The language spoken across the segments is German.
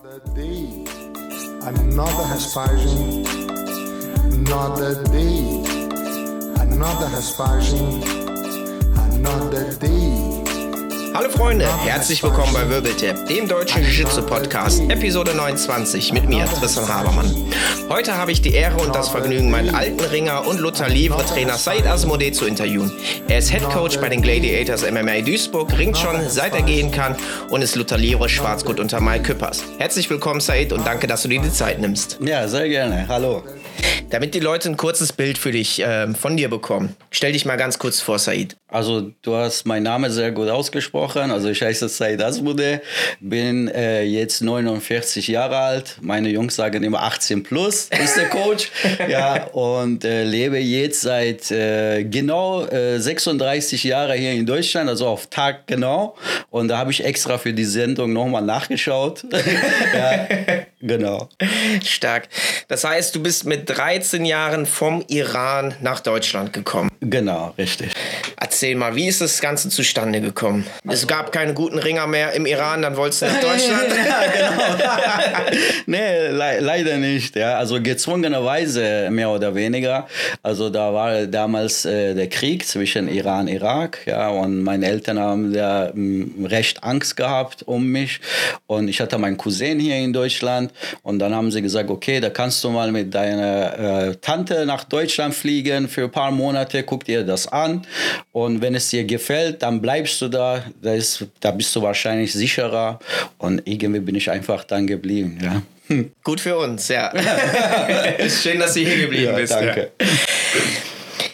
Another day, another Hespagem, another day, another Hespagem, another day. Hallo Freunde, herzlich willkommen bei Wirbeltip, dem deutschen Jiu-Jitsu-Podcast, Episode 29 mit mir, Tristan Habermann. Heute habe ich die Ehre und das Vergnügen, meinen alten Ringer und Luther Livre-Trainer Said Asmodeh zu interviewen. Er ist Head Coach bei den Gladiators MMA Duisburg, ringt schon seit er gehen kann und ist Luther Livre Schwarzgurt unter Mike Küppers. Herzlich willkommen Said und danke, dass du dir die Zeit nimmst. Ja, sehr gerne. Hallo. Damit die Leute ein kurzes Bild für dich äh, von dir bekommen, stell dich mal ganz kurz vor, Said. Also du hast meinen Namen sehr gut ausgesprochen. Also ich heiße Said Asmude, bin äh, jetzt 49 Jahre alt. Meine Jungs sagen immer 18 plus ist der Coach. ja, und äh, lebe jetzt seit äh, genau 36 Jahren hier in Deutschland, also auf Tag genau. Und da habe ich extra für die Sendung nochmal nachgeschaut. ja, genau. Stark. Das heißt, du bist mit 13 Jahren vom Iran nach Deutschland gekommen. Genau, richtig. Erzähl mal, wie ist das Ganze zustande gekommen? Es gab keine guten Ringer mehr im Iran, dann wolltest du nach Deutschland? ja, genau. nee, le leider nicht. Ja. Also gezwungenerweise mehr oder weniger. Also da war damals äh, der Krieg zwischen Iran und Irak. Ja, und meine Eltern haben da m, recht Angst gehabt um mich. Und ich hatte meinen Cousin hier in Deutschland. Und dann haben sie gesagt, okay, da kannst du mal mit deiner äh, Tante nach Deutschland fliegen für ein paar Monate. Guck dir das an. Und wenn es dir gefällt, dann bleibst du da. Da, ist, da bist du wahrscheinlich sicherer. Und irgendwie bin ich einfach dann geblieben. Ja. Hm. Gut für uns, ja. ist schön, dass du hier geblieben ja, bist. Danke.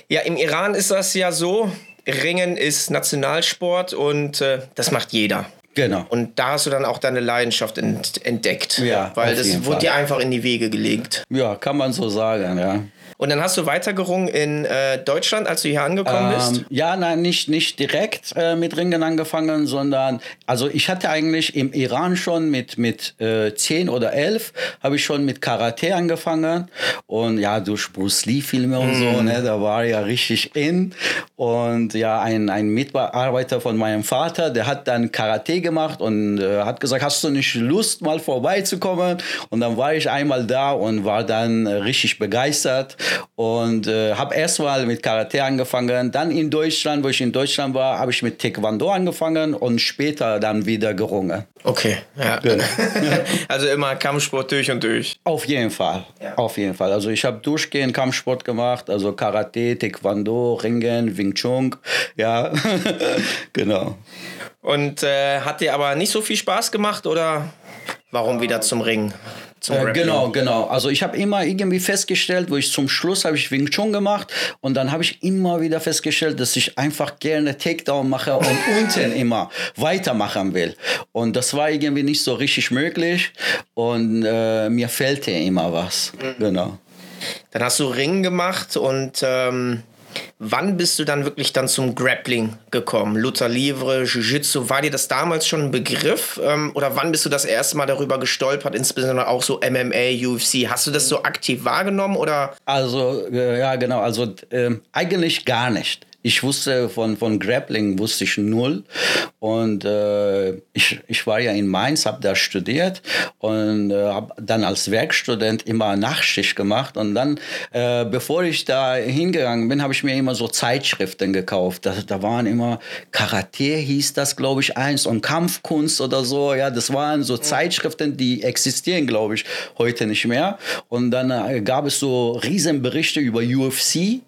Ja. ja, im Iran ist das ja so. Ringen ist Nationalsport und äh, das macht jeder. Genau. Und da hast du dann auch deine Leidenschaft ent entdeckt. Ja. Weil das wurde dir einfach in die Wege gelegt. Ja, kann man so sagen, ja. Und dann hast du weitergerungen in äh, Deutschland, als du hier angekommen ähm, bist? Ja, nein, nicht, nicht direkt äh, mit Ringen angefangen, sondern, also ich hatte eigentlich im Iran schon mit, mit äh, 10 oder 11, habe ich schon mit Karate angefangen. Und ja, durch Bruce Lee-Filme und mm. so, ne, da war ja richtig in. Und ja, ein, ein Mitarbeiter von meinem Vater, der hat dann Karate gemacht und äh, hat gesagt, hast du nicht Lust, mal vorbeizukommen? Und dann war ich einmal da und war dann richtig begeistert und äh, habe erst mal mit Karate angefangen. Dann in Deutschland, wo ich in Deutschland war, habe ich mit Taekwondo angefangen und später dann wieder gerungen. Okay, ja. Genau. also immer Kampfsport durch und durch. Auf jeden Fall, ja. auf jeden Fall. Also ich habe durchgehend Kampfsport gemacht, also Karate, Taekwondo, Ringen, Wing Chun, ja, genau. Und äh, hat dir aber nicht so viel Spaß gemacht oder warum wieder zum Ringen? Äh, genau, genau. Also ich habe immer irgendwie festgestellt, wo ich zum Schluss habe ich Wing Chun gemacht und dann habe ich immer wieder festgestellt, dass ich einfach gerne Takedown mache und unten immer weitermachen will. Und das war irgendwie nicht so richtig möglich und äh, mir fehlte immer was. Mhm. Genau. Dann hast du Ring gemacht und ähm Wann bist du dann wirklich dann zum Grappling gekommen? Luther Livre, Jiu-Jitsu, war dir das damals schon ein Begriff? Ähm, oder wann bist du das erste Mal darüber gestolpert, insbesondere auch so MMA, UFC? Hast du das so aktiv wahrgenommen oder? Also, äh, ja, genau. Also, äh, eigentlich gar nicht. Ich wusste von, von Grappling wusste ich null. Und äh, ich, ich war ja in Mainz, habe da studiert und äh, habe dann als Werkstudent immer Nachtschicht gemacht. Und dann, äh, bevor ich da hingegangen bin, habe ich mir immer so Zeitschriften gekauft. Da, da waren immer Karate hieß das, glaube ich, eins und Kampfkunst oder so. Ja, das waren so Zeitschriften, die existieren, glaube ich, heute nicht mehr. Und dann äh, gab es so Riesenberichte über UFC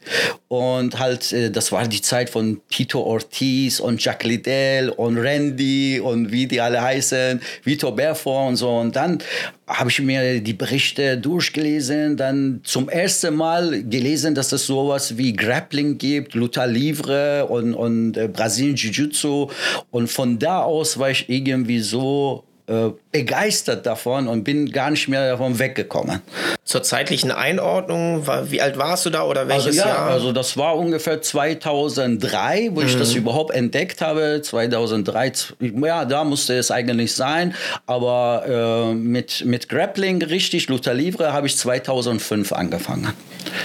und halt, äh, das war die Zeit von Tito Ortiz und Jack Liddell und Randy und wie die alle heißen, Vito Belfort und so. Und dann habe ich mir die Berichte durchgelesen, dann zum ersten Mal gelesen, dass es sowas wie Grappling gibt, Luta Livre und, und äh, Brasilien Jiu-Jitsu. Und von da aus war ich irgendwie so äh, begeistert davon und bin gar nicht mehr davon weggekommen. Zur zeitlichen Einordnung, wie alt warst du da oder welches also ja, Jahr? Also das war ungefähr 2003, wo mhm. ich das überhaupt entdeckt habe. 2003, ja, da musste es eigentlich sein. Aber äh, mit, mit Grappling richtig, Luther Livre, habe ich 2005 angefangen.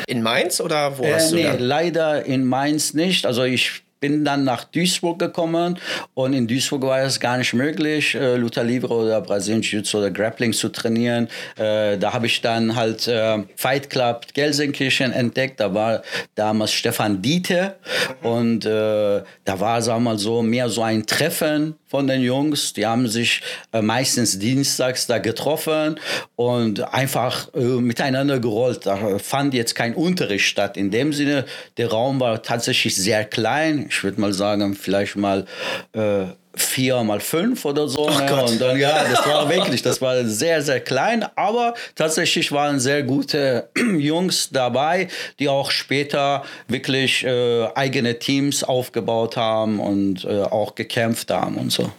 In Mainz oder wo äh, hast du nee, da? leider in Mainz nicht. Also ich bin dann nach Duisburg gekommen und in Duisburg war es gar nicht möglich, äh, Luta Livre oder Brasilien Jiu-Jitsu oder Grappling zu trainieren. Äh, da habe ich dann halt äh, Fight Club Gelsenkirchen entdeckt. Da war damals Stefan Diete und äh, da war, sagen wir mal so, mehr so ein Treffen von den Jungs. Die haben sich äh, meistens dienstags da getroffen und einfach äh, miteinander gerollt. Da fand jetzt kein Unterricht statt. In dem Sinne, der Raum war tatsächlich sehr klein. Ich würde mal sagen, vielleicht mal äh, vier mal fünf oder so. Ne? Und dann, ja, das war wirklich, das war sehr, sehr klein, aber tatsächlich waren sehr gute Jungs dabei, die auch später wirklich äh, eigene Teams aufgebaut haben und äh, auch gekämpft haben und so.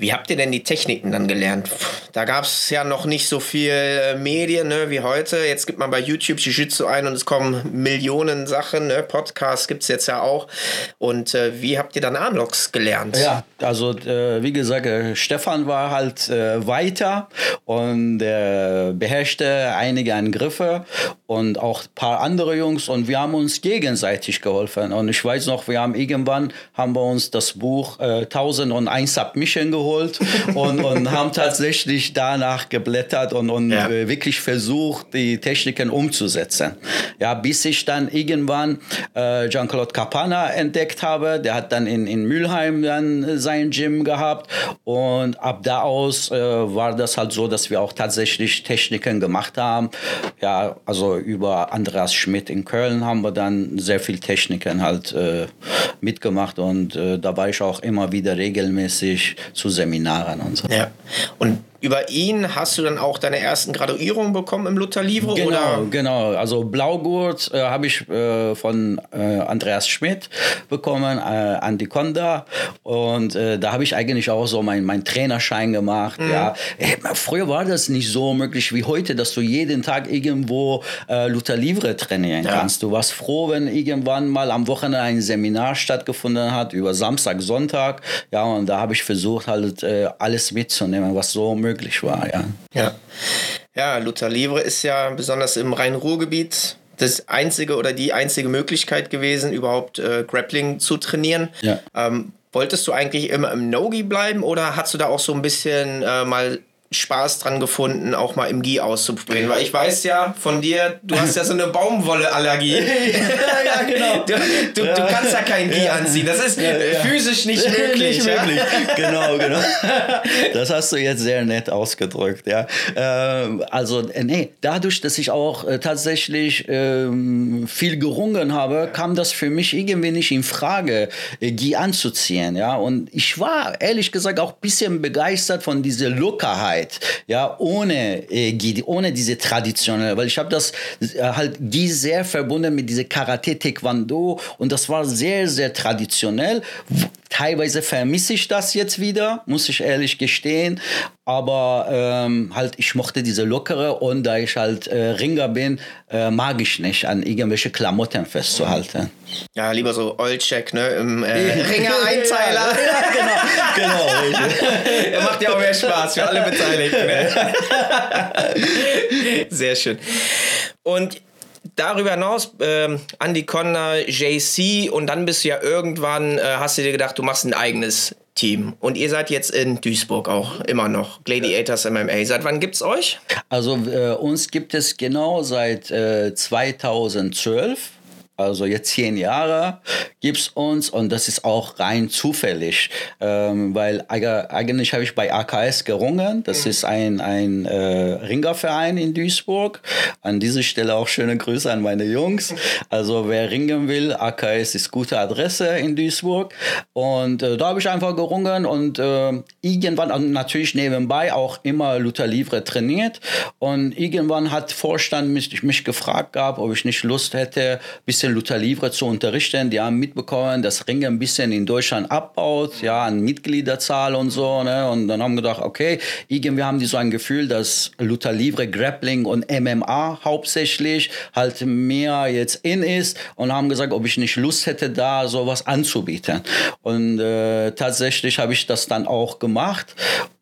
Wie habt ihr denn die Techniken dann gelernt? Da gab es ja noch nicht so viel äh, Medien ne, wie heute. Jetzt gibt man bei YouTube Jiu-Jitsu ein und es kommen Millionen Sachen. Ne? Podcasts gibt es jetzt ja auch. Und äh, wie habt ihr dann Armlocks gelernt? Ja, also äh, wie gesagt, äh, Stefan war halt äh, weiter und er beherrschte einige Angriffe und auch ein paar andere Jungs und wir haben uns gegenseitig geholfen. Und ich weiß noch, wir haben irgendwann haben wir uns das Buch äh, 1001 Submission geholt geholt und, und haben tatsächlich danach geblättert und, und ja. Äh, wirklich versucht, die Techniken umzusetzen. Ja, bis ich dann irgendwann äh, Jean-Claude Capana entdeckt habe. Der hat dann in, in Mülheim dann sein Gym gehabt und ab da aus äh, war das halt so, dass wir auch tatsächlich Techniken gemacht haben. Ja, also über Andreas Schmidt in Köln haben wir dann sehr viel Techniken halt äh, mitgemacht und äh, da war ich auch immer wieder regelmäßig zu Seminaren und so. Ja. Und über ihn hast du dann auch deine ersten Graduierungen bekommen im Luther Livre? Genau, oder? genau. Also Blaugurt äh, habe ich äh, von äh, Andreas Schmidt bekommen, äh, Andy Konda. Und äh, da habe ich eigentlich auch so meinen mein Trainerschein gemacht. Mhm. Ja. Äh, früher war das nicht so möglich wie heute, dass du jeden Tag irgendwo äh, Luther Livre trainieren ja. kannst. Du warst froh, wenn irgendwann mal am Wochenende ein Seminar stattgefunden hat, über Samstag, Sonntag. Ja, und da habe ich versucht, halt alles mitzunehmen, was so möglich möglich war, ja. Ja, ja Luther Livre ist ja besonders im Rhein-Ruhr-Gebiet das einzige oder die einzige Möglichkeit gewesen, überhaupt äh, Grappling zu trainieren. Ja. Ähm, wolltest du eigentlich immer im Nogi bleiben oder hast du da auch so ein bisschen äh, mal Spaß dran gefunden, auch mal im Gi auszuprobieren. Weil ich weiß ja von dir, du hast ja so eine Baumwolleallergie. ja, ja, genau. Du, du, ja. du, kannst ja kein Gi ja. anziehen. Das ist physisch nicht möglich. nicht möglich. genau, genau. Das hast du jetzt sehr nett ausgedrückt, ja. Ähm, also, äh, nee, dadurch, dass ich auch äh, tatsächlich ähm, viel gerungen habe, kam das für mich irgendwie nicht in Frage, äh, Gi anzuziehen, ja. Und ich war ehrlich gesagt auch ein bisschen begeistert von dieser Lockerheit. Zeit, ja, ohne äh, ohne diese traditionelle, weil ich habe das äh, halt Gi sehr verbunden mit diese Karate Taekwondo und das war sehr sehr traditionell. Teilweise vermisse ich das jetzt wieder, muss ich ehrlich gestehen. Aber ähm, halt, ich mochte diese lockere und da ich halt äh, Ringer bin, äh, mag ich nicht, an irgendwelche Klamotten festzuhalten. Ja, lieber so Oldcheck, ne? Im äh, Ringer-Einteiler. ja, genau, genau. Er macht ja auch mehr Spaß für alle Beteiligten. Ne? Sehr schön. Und darüber hinaus, äh, Andy Conner, JC und dann bist du ja irgendwann, äh, hast du dir gedacht, du machst ein eigenes Team. Und ihr seid jetzt in Duisburg auch immer noch, Gladiators MMA. Seit wann gibt es euch? Also äh, uns gibt es genau seit 2012 äh, also jetzt zehn Jahre gibt es uns und das ist auch rein zufällig, ähm, weil eigentlich habe ich bei AKS gerungen. Das mhm. ist ein, ein äh, Ringerverein in Duisburg. An dieser Stelle auch schöne Grüße an meine Jungs. Also wer ringen will, AKS ist gute Adresse in Duisburg. Und äh, da habe ich einfach gerungen und äh, irgendwann, natürlich nebenbei auch immer Luther Livre trainiert. Und irgendwann hat Vorstand mich, mich gefragt gehabt, ob ich nicht Lust hätte, ein bisschen bisschen Luther Livre zu unterrichten. Die haben mitbekommen, dass Ringe ein bisschen in Deutschland abbaut, ja, an Mitgliederzahl und so. Ne? Und dann haben wir gedacht, okay, irgendwie haben die so ein Gefühl, dass Luther Livre, Grappling und MMA hauptsächlich halt mehr jetzt in ist und haben gesagt, ob ich nicht Lust hätte, da sowas anzubieten. Und äh, tatsächlich habe ich das dann auch gemacht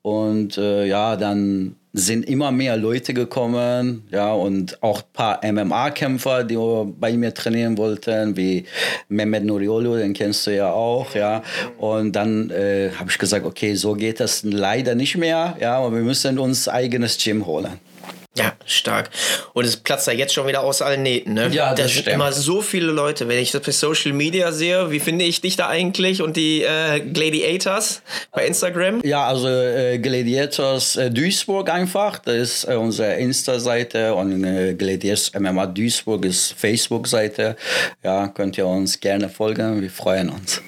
Und äh, ja, dann sind immer mehr Leute gekommen, ja, und auch ein paar MMA-Kämpfer, die bei mir trainieren wollten, wie Mehmet Nuriolu, den kennst du ja auch, ja. Und dann äh, habe ich gesagt, okay, so geht das leider nicht mehr, ja, und wir müssen uns eigenes Gym holen. Ja, stark. Und es platzt ja jetzt schon wieder aus allen Nähten, ne? Ja, das, das sind stimmt. immer so viele Leute. Wenn ich das bei Social Media sehe, wie finde ich dich da eigentlich und die äh, Gladiators bei Instagram? Ja, also äh, Gladiators äh, Duisburg einfach, das ist äh, unsere Insta-Seite und äh, Gladiators MMA Duisburg ist Facebook-Seite. Ja, könnt ihr uns gerne folgen, wir freuen uns.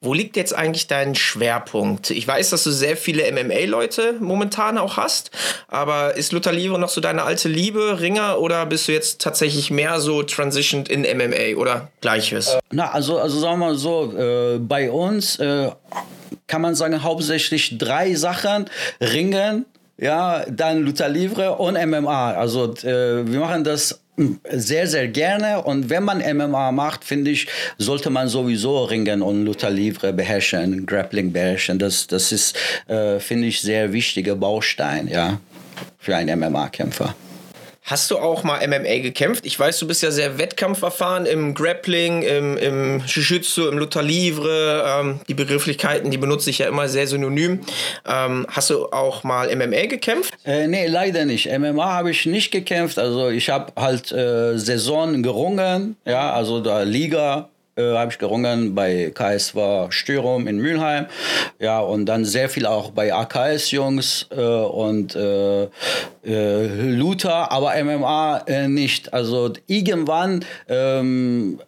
Wo liegt jetzt eigentlich dein Schwerpunkt? Ich weiß, dass du sehr viele MMA-Leute momentan auch hast, aber ist Luther Livre noch so deine alte Liebe, Ringer, oder bist du jetzt tatsächlich mehr so transitioned in MMA oder gleiches? Na, also, also sagen wir mal so, äh, bei uns äh, kann man sagen, hauptsächlich drei Sachen: Ringen, ja, dann Luther Livre und MMA. Also äh, wir machen das sehr, sehr gerne. Und wenn man MMA macht, finde ich, sollte man sowieso Ringen und Luther Livre beherrschen, Grappling beherrschen. Das, das ist, äh, finde ich, sehr wichtiger Baustein, ja, für einen MMA-Kämpfer. Hast du auch mal MMA gekämpft? Ich weiß, du bist ja sehr wettkampferfahren im Grappling, im, im Jiu-Jitsu, im Luther Livre. Ähm, die Begrifflichkeiten, die benutze ich ja immer sehr synonym. Ähm, hast du auch mal MMA gekämpft? Äh, nee, leider nicht. MMA habe ich nicht gekämpft. Also ich habe halt äh, Saison gerungen, ja, also da Liga äh, habe ich gerungen bei KSW Stürum in Mülheim. Ja, und dann sehr viel auch bei AKS-Jungs äh, und äh, äh, Luther, aber MMA äh, nicht. Also irgendwann ähm,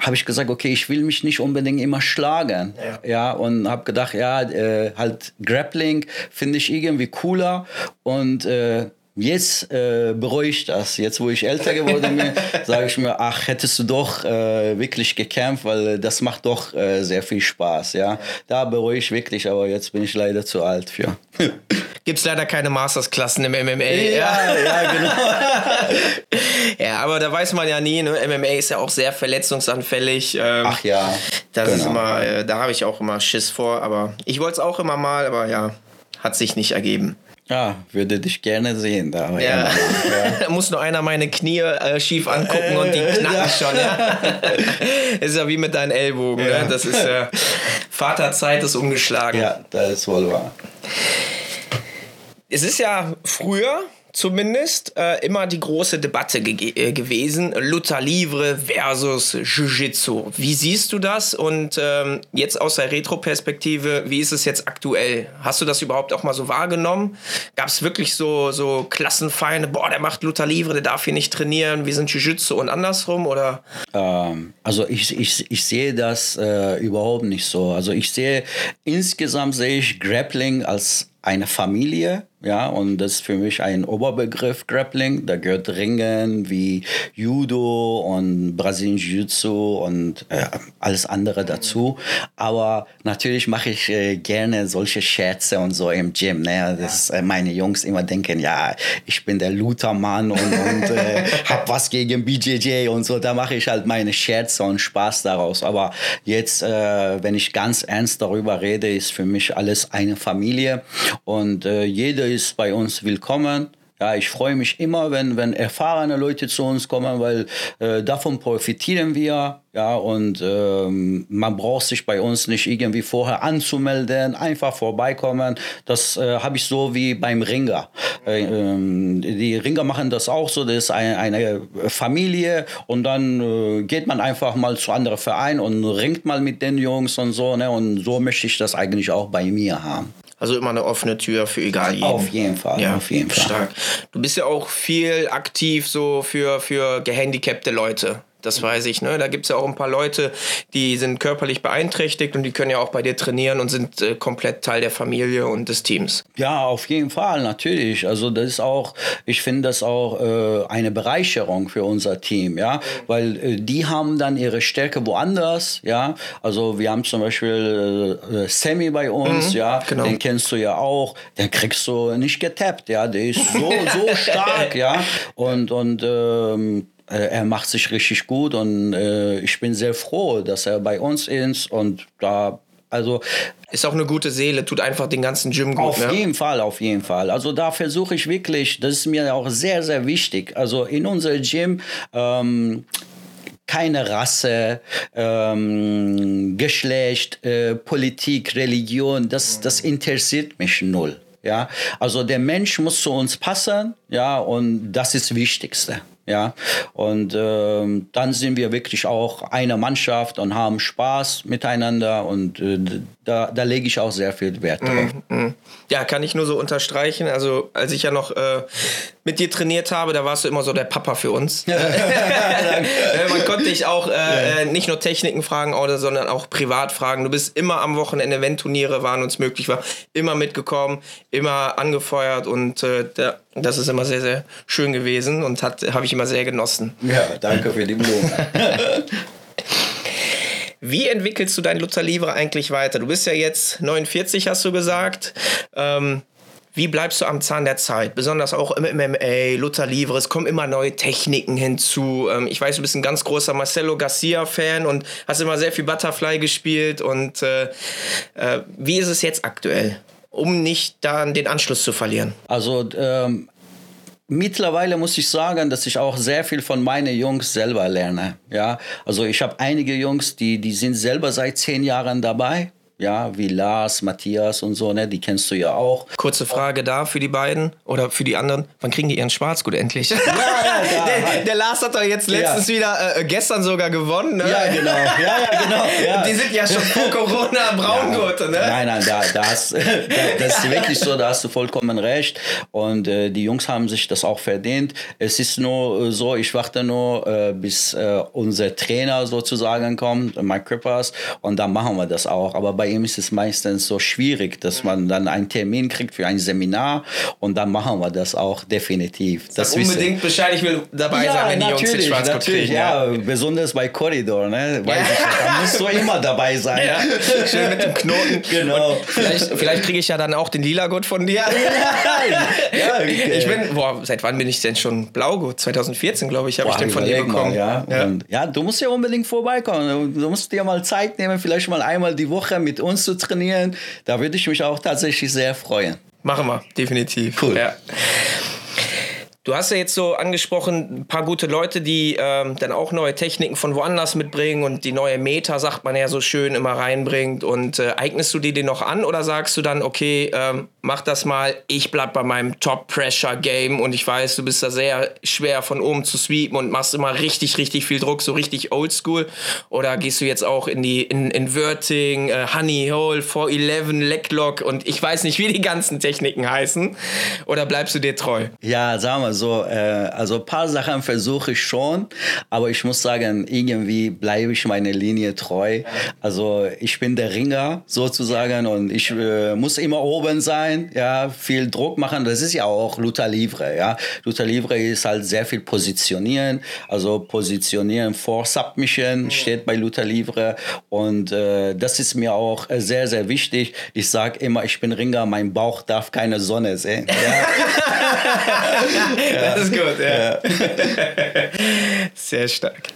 habe ich gesagt, okay, ich will mich nicht unbedingt immer schlagen. Ja, ja und habe gedacht, ja, äh, halt Grappling finde ich irgendwie cooler und äh, Jetzt äh, bereue ich das. Jetzt, wo ich älter geworden bin, sage ich mir, ach, hättest du doch äh, wirklich gekämpft, weil das macht doch äh, sehr viel Spaß. Ja, da bereue ich wirklich, aber jetzt bin ich leider zu alt für. Gibt es leider keine Mastersklassen im MMA. Ja, ja, genau. ja, aber da weiß man ja nie. Ne? MMA ist ja auch sehr verletzungsanfällig. Ähm, ach ja. Das genau. ist immer, äh, da habe ich auch immer Schiss vor. Aber ich wollte es auch immer mal, aber ja, hat sich nicht ergeben. Ja, würde dich gerne sehen. Da, ja. ja. da muss nur einer meine Knie äh, schief angucken und die knacken ja. schon. Ja. ist ja wie mit deinen Ellbogen. Ja. Ne? Das ist äh, Vaterzeit ist umgeschlagen. Ja, das ist wohl wahr. Es ist ja früher zumindest äh, immer die große Debatte ge äh, gewesen. Luther Livre versus Jiu-Jitsu. Wie siehst du das? Und ähm, jetzt aus der Retro-Perspektive, wie ist es jetzt aktuell? Hast du das überhaupt auch mal so wahrgenommen? Gab es wirklich so, so Klassenfeinde? Boah, der macht Luther Livre, der darf hier nicht trainieren. Wir sind Jiu-Jitsu und andersrum? Oder? Ähm, also ich, ich, ich sehe das äh, überhaupt nicht so. Also ich sehe, insgesamt sehe ich Grappling als eine Familie, ja, und das ist für mich ein Oberbegriff Grappling. Da gehört Ringen wie Judo und Brasilien Jiu-Jitsu und äh, alles andere dazu. Aber natürlich mache ich äh, gerne solche Scherze und so im Gym. Ne? Das äh, meine Jungs immer denken, ja, ich bin der Luther-Mann und, und äh, hab was gegen BJJ und so. Da mache ich halt meine Scherze und Spaß daraus. Aber jetzt, äh, wenn ich ganz ernst darüber rede, ist für mich alles eine Familie. Und äh, jeder ist bei uns willkommen. Ja, ich freue mich immer, wenn, wenn erfahrene Leute zu uns kommen, weil äh, davon profitieren wir. Ja, und ähm, man braucht sich bei uns nicht irgendwie vorher anzumelden, einfach vorbeikommen. Das äh, habe ich so wie beim Ringer. Äh, ähm, die Ringer machen das auch so, das ist eine, eine Familie und dann äh, geht man einfach mal zu anderen Vereinen und ringt mal mit den Jungs und so. Ne? Und so möchte ich das eigentlich auch bei mir haben. Also immer eine offene Tür für egal jeden. Auf jeden Fall, ja, auf jeden Fall. Stark. Du bist ja auch viel aktiv so für, für gehandicapte Leute. Das weiß ich, ne? Da gibt es ja auch ein paar Leute, die sind körperlich beeinträchtigt und die können ja auch bei dir trainieren und sind äh, komplett Teil der Familie und des Teams. Ja, auf jeden Fall, natürlich. Also das ist auch, ich finde das auch äh, eine Bereicherung für unser Team, ja, weil äh, die haben dann ihre Stärke woanders, ja. Also wir haben zum Beispiel äh, Sammy bei uns, Mhm, ja, genau. den kennst du ja auch, den kriegst du nicht getappt, ja, der ist so, so stark, ja, und, und ähm, äh, er macht sich richtig gut und äh, ich bin sehr froh, dass er bei uns ist und da Also ist auch eine gute Seele, tut einfach den ganzen Gym gut. Auf ne? jeden Fall, auf jeden Fall. Also da versuche ich wirklich, das ist mir auch sehr, sehr wichtig. Also in unser Gym ähm, keine Rasse, ähm, Geschlecht, äh, Politik, Religion, das, das interessiert mich null. Ja, also der Mensch muss zu uns passen, ja, und das ist das Wichtigste. Ja, und ähm, dann sind wir wirklich auch eine Mannschaft und haben Spaß miteinander und äh, da, da lege ich auch sehr viel Wert drauf. Mm, mm. Ja, kann ich nur so unterstreichen. Also als ich ja noch äh, mit dir trainiert habe, da warst du immer so der Papa für uns. Äh, man konnte dich auch äh, äh, nicht nur Techniken fragen, oder, sondern auch privat fragen. Du bist immer am Wochenende, wenn Turniere waren uns möglich war, immer mitgekommen, immer angefeuert und äh, der, das ist immer sehr, sehr schön gewesen und habe ich immer sehr genossen. Ja, danke für die Blumen. Wie entwickelst du dein Luther Livre eigentlich weiter? Du bist ja jetzt 49, hast du gesagt. Ähm, wie bleibst du am Zahn der Zeit? Besonders auch im MMA, Luther Livre, es kommen immer neue Techniken hinzu. Ähm, ich weiß, du bist ein ganz großer Marcelo Garcia-Fan und hast immer sehr viel Butterfly gespielt. Und äh, äh, wie ist es jetzt aktuell, um nicht dann den Anschluss zu verlieren? Also ähm, Mittlerweile muss ich sagen, dass ich auch sehr viel von meinen Jungs selber lerne. Ja, also ich habe einige Jungs, die, die sind selber seit zehn Jahren dabei ja, wie Lars, Matthias und so, ne, die kennst du ja auch. Kurze Frage da für die beiden oder für die anderen. Wann kriegen die ihren Schwarzgut endlich? Ja, ja, der, der, Lars hat doch jetzt letztens wieder, äh, gestern sogar gewonnen. Ne? Ja, genau. Ja, ja, genau. Die sind ja schon vor Corona Braungurte, ne? Nein, nein, da, da hast, das ist wirklich so, da hast du vollkommen recht. Und äh, die Jungs haben sich das auch verdient. Es ist nur äh, so, ich warte nur, äh, bis äh, unser Trainer sozusagen kommt, Mike Krippers, und dann machen wir das auch. Aber bei ihm ist es meistens so schwierig, dass man dann einen Termin kriegt für ein Seminar und dann machen wir das auch definitiv. Das unbedingt Bescheid, ich will dabei ja, sein, wenn die Jungs den kriegen. Ja, ja, besonders bei Korridor, ne? Weiß ja. ich, da musst du immer dabei sein. Ja. Schön mit dem Knoten. Genau. Und vielleicht, vielleicht kriege ich ja dann auch den lila Gurt von dir. ja, okay. Ich bin, boah, seit wann bin ich denn schon Blaugurt? 2014, glaube ich, habe ich den von dir bekommen. Mal, ja. Ja. Und, ja, du musst ja unbedingt vorbeikommen. Du musst dir mal Zeit nehmen, vielleicht mal einmal die Woche mit uns zu trainieren. Da würde ich mich auch tatsächlich sehr freuen. Machen wir, definitiv. Cool. Ja. Du hast ja jetzt so angesprochen, ein paar gute Leute, die ähm, dann auch neue Techniken von woanders mitbringen und die neue Meta, sagt man ja so schön, immer reinbringt. Und äh, eignest du dir den noch an oder sagst du dann, okay, ähm, mach das mal, ich bleib bei meinem Top-Pressure-Game und ich weiß, du bist da sehr schwer von oben zu sweepen und machst immer richtig, richtig viel Druck, so richtig oldschool? Oder gehst du jetzt auch in die in, Inverting, äh, Honey Hole, 411, Leglock und ich weiß nicht, wie die ganzen Techniken heißen? Oder bleibst du dir treu? Ja, sagen wir also, äh, also ein paar Sachen versuche ich schon, aber ich muss sagen, irgendwie bleibe ich meiner Linie treu. Also ich bin der Ringer sozusagen und ich äh, muss immer oben sein, ja, viel Druck machen. Das ist ja auch Luther Livre, ja. Luther Livre ist halt sehr viel positionieren, also positionieren vor Submission steht bei Luther Livre und äh, das ist mir auch sehr, sehr wichtig. Ich sage immer, ich bin Ringer, mein Bauch darf keine Sonne sehen. Ja. Das ist gut, ja. Sehr stark.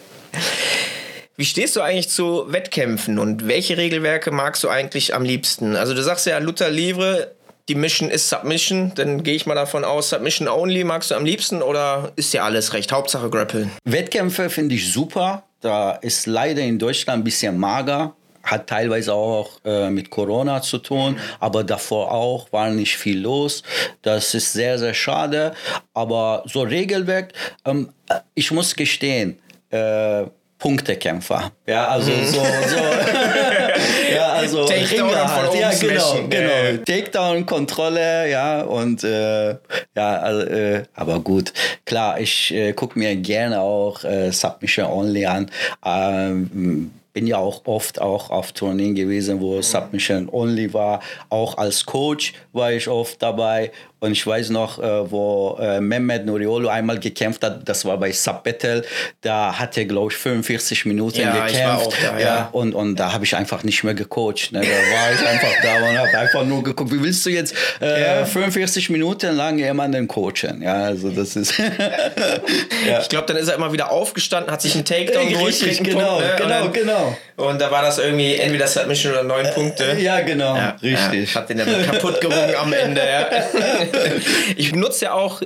Wie stehst du eigentlich zu Wettkämpfen und welche Regelwerke magst du eigentlich am liebsten? Also du sagst ja Luther Livre, die Mission ist Submission, dann gehe ich mal davon aus, Submission only magst du am liebsten oder ist dir alles recht? Hauptsache Grappeln. Wettkämpfe finde ich super. Da ist leider in Deutschland ein bisschen mager hat teilweise auch äh, mit Corona zu tun, aber davor auch war nicht viel los. Das ist sehr, sehr schade. Aber so Regelwerk, ähm, ich muss gestehen, äh, Punktekämpfer. Ja, also mhm. so, so ja, also Takedown halt. Ja, genau, genau. Takedown, Kontrolle, ja, und äh, ja, also, äh, aber gut, klar, ich äh, gucke mir gerne auch äh, Submission Only an. Ähm, bin ja auch oft auch auf Tourneen gewesen, wo Submission Only war. Auch als Coach war ich oft dabei. Und ich weiß noch, äh, wo äh, Mehmet Nuriolo einmal gekämpft hat, das war bei Subbattle, da hat er, glaube ich, 45 Minuten Ja, gekämpft. da, ja. Und, und da habe ich einfach nicht mehr gecoacht. Ne? Da war ich einfach da und habe einfach nur geguckt, wie willst du jetzt äh, Ja. 45 Minuten lang jemanden coachen? Ja, also das ist... ja. Ich glaube, dann ist er immer wieder aufgestanden, hat sich einen Takedown geholt, Richtig, kriegt einen genau, Punkt, ne? genau, und, dann, genau. und da war das irgendwie entweder Submission oder neun Punkte. Ja, genau, Ja, richtig. Ja, hat den dann kaputt gerungen am Ende. Ja. Ich benutze ja auch,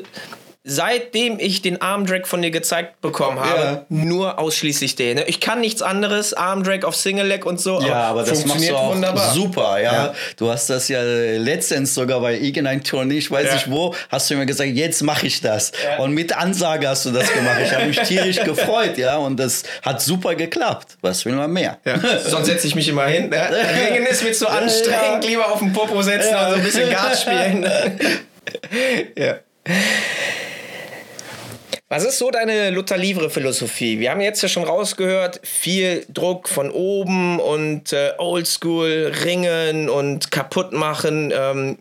seitdem ich den Armdrag von dir gezeigt bekommen habe, Ja. nur ausschließlich den. ne? Ich kann nichts anderes, Armdrag auf Single Leg und so. Ja, aber das machst du auch wunderbar. super, ja. Ja. Du hast das ja letztens sogar bei irgendeinem Turnier, ich weiß Ja. nicht wo, hast du mir gesagt, jetzt mache ich das. Und mit Ansage hast du das gemacht. Ich habe mich tierisch gefreut, ja. Und das hat super geklappt. Was will man mehr? Sonst setze ich mich immer hin. Ne? Ringen ist mir zu anstrengend. Lieber auf den Popo setzen und so ein bisschen Gas spielen. ja. Was ist so deine Luther-Livre-Philosophie? Wir haben jetzt ja schon rausgehört, viel Druck von oben und äh, Oldschool, Ringen und kaputt machen. Ähm,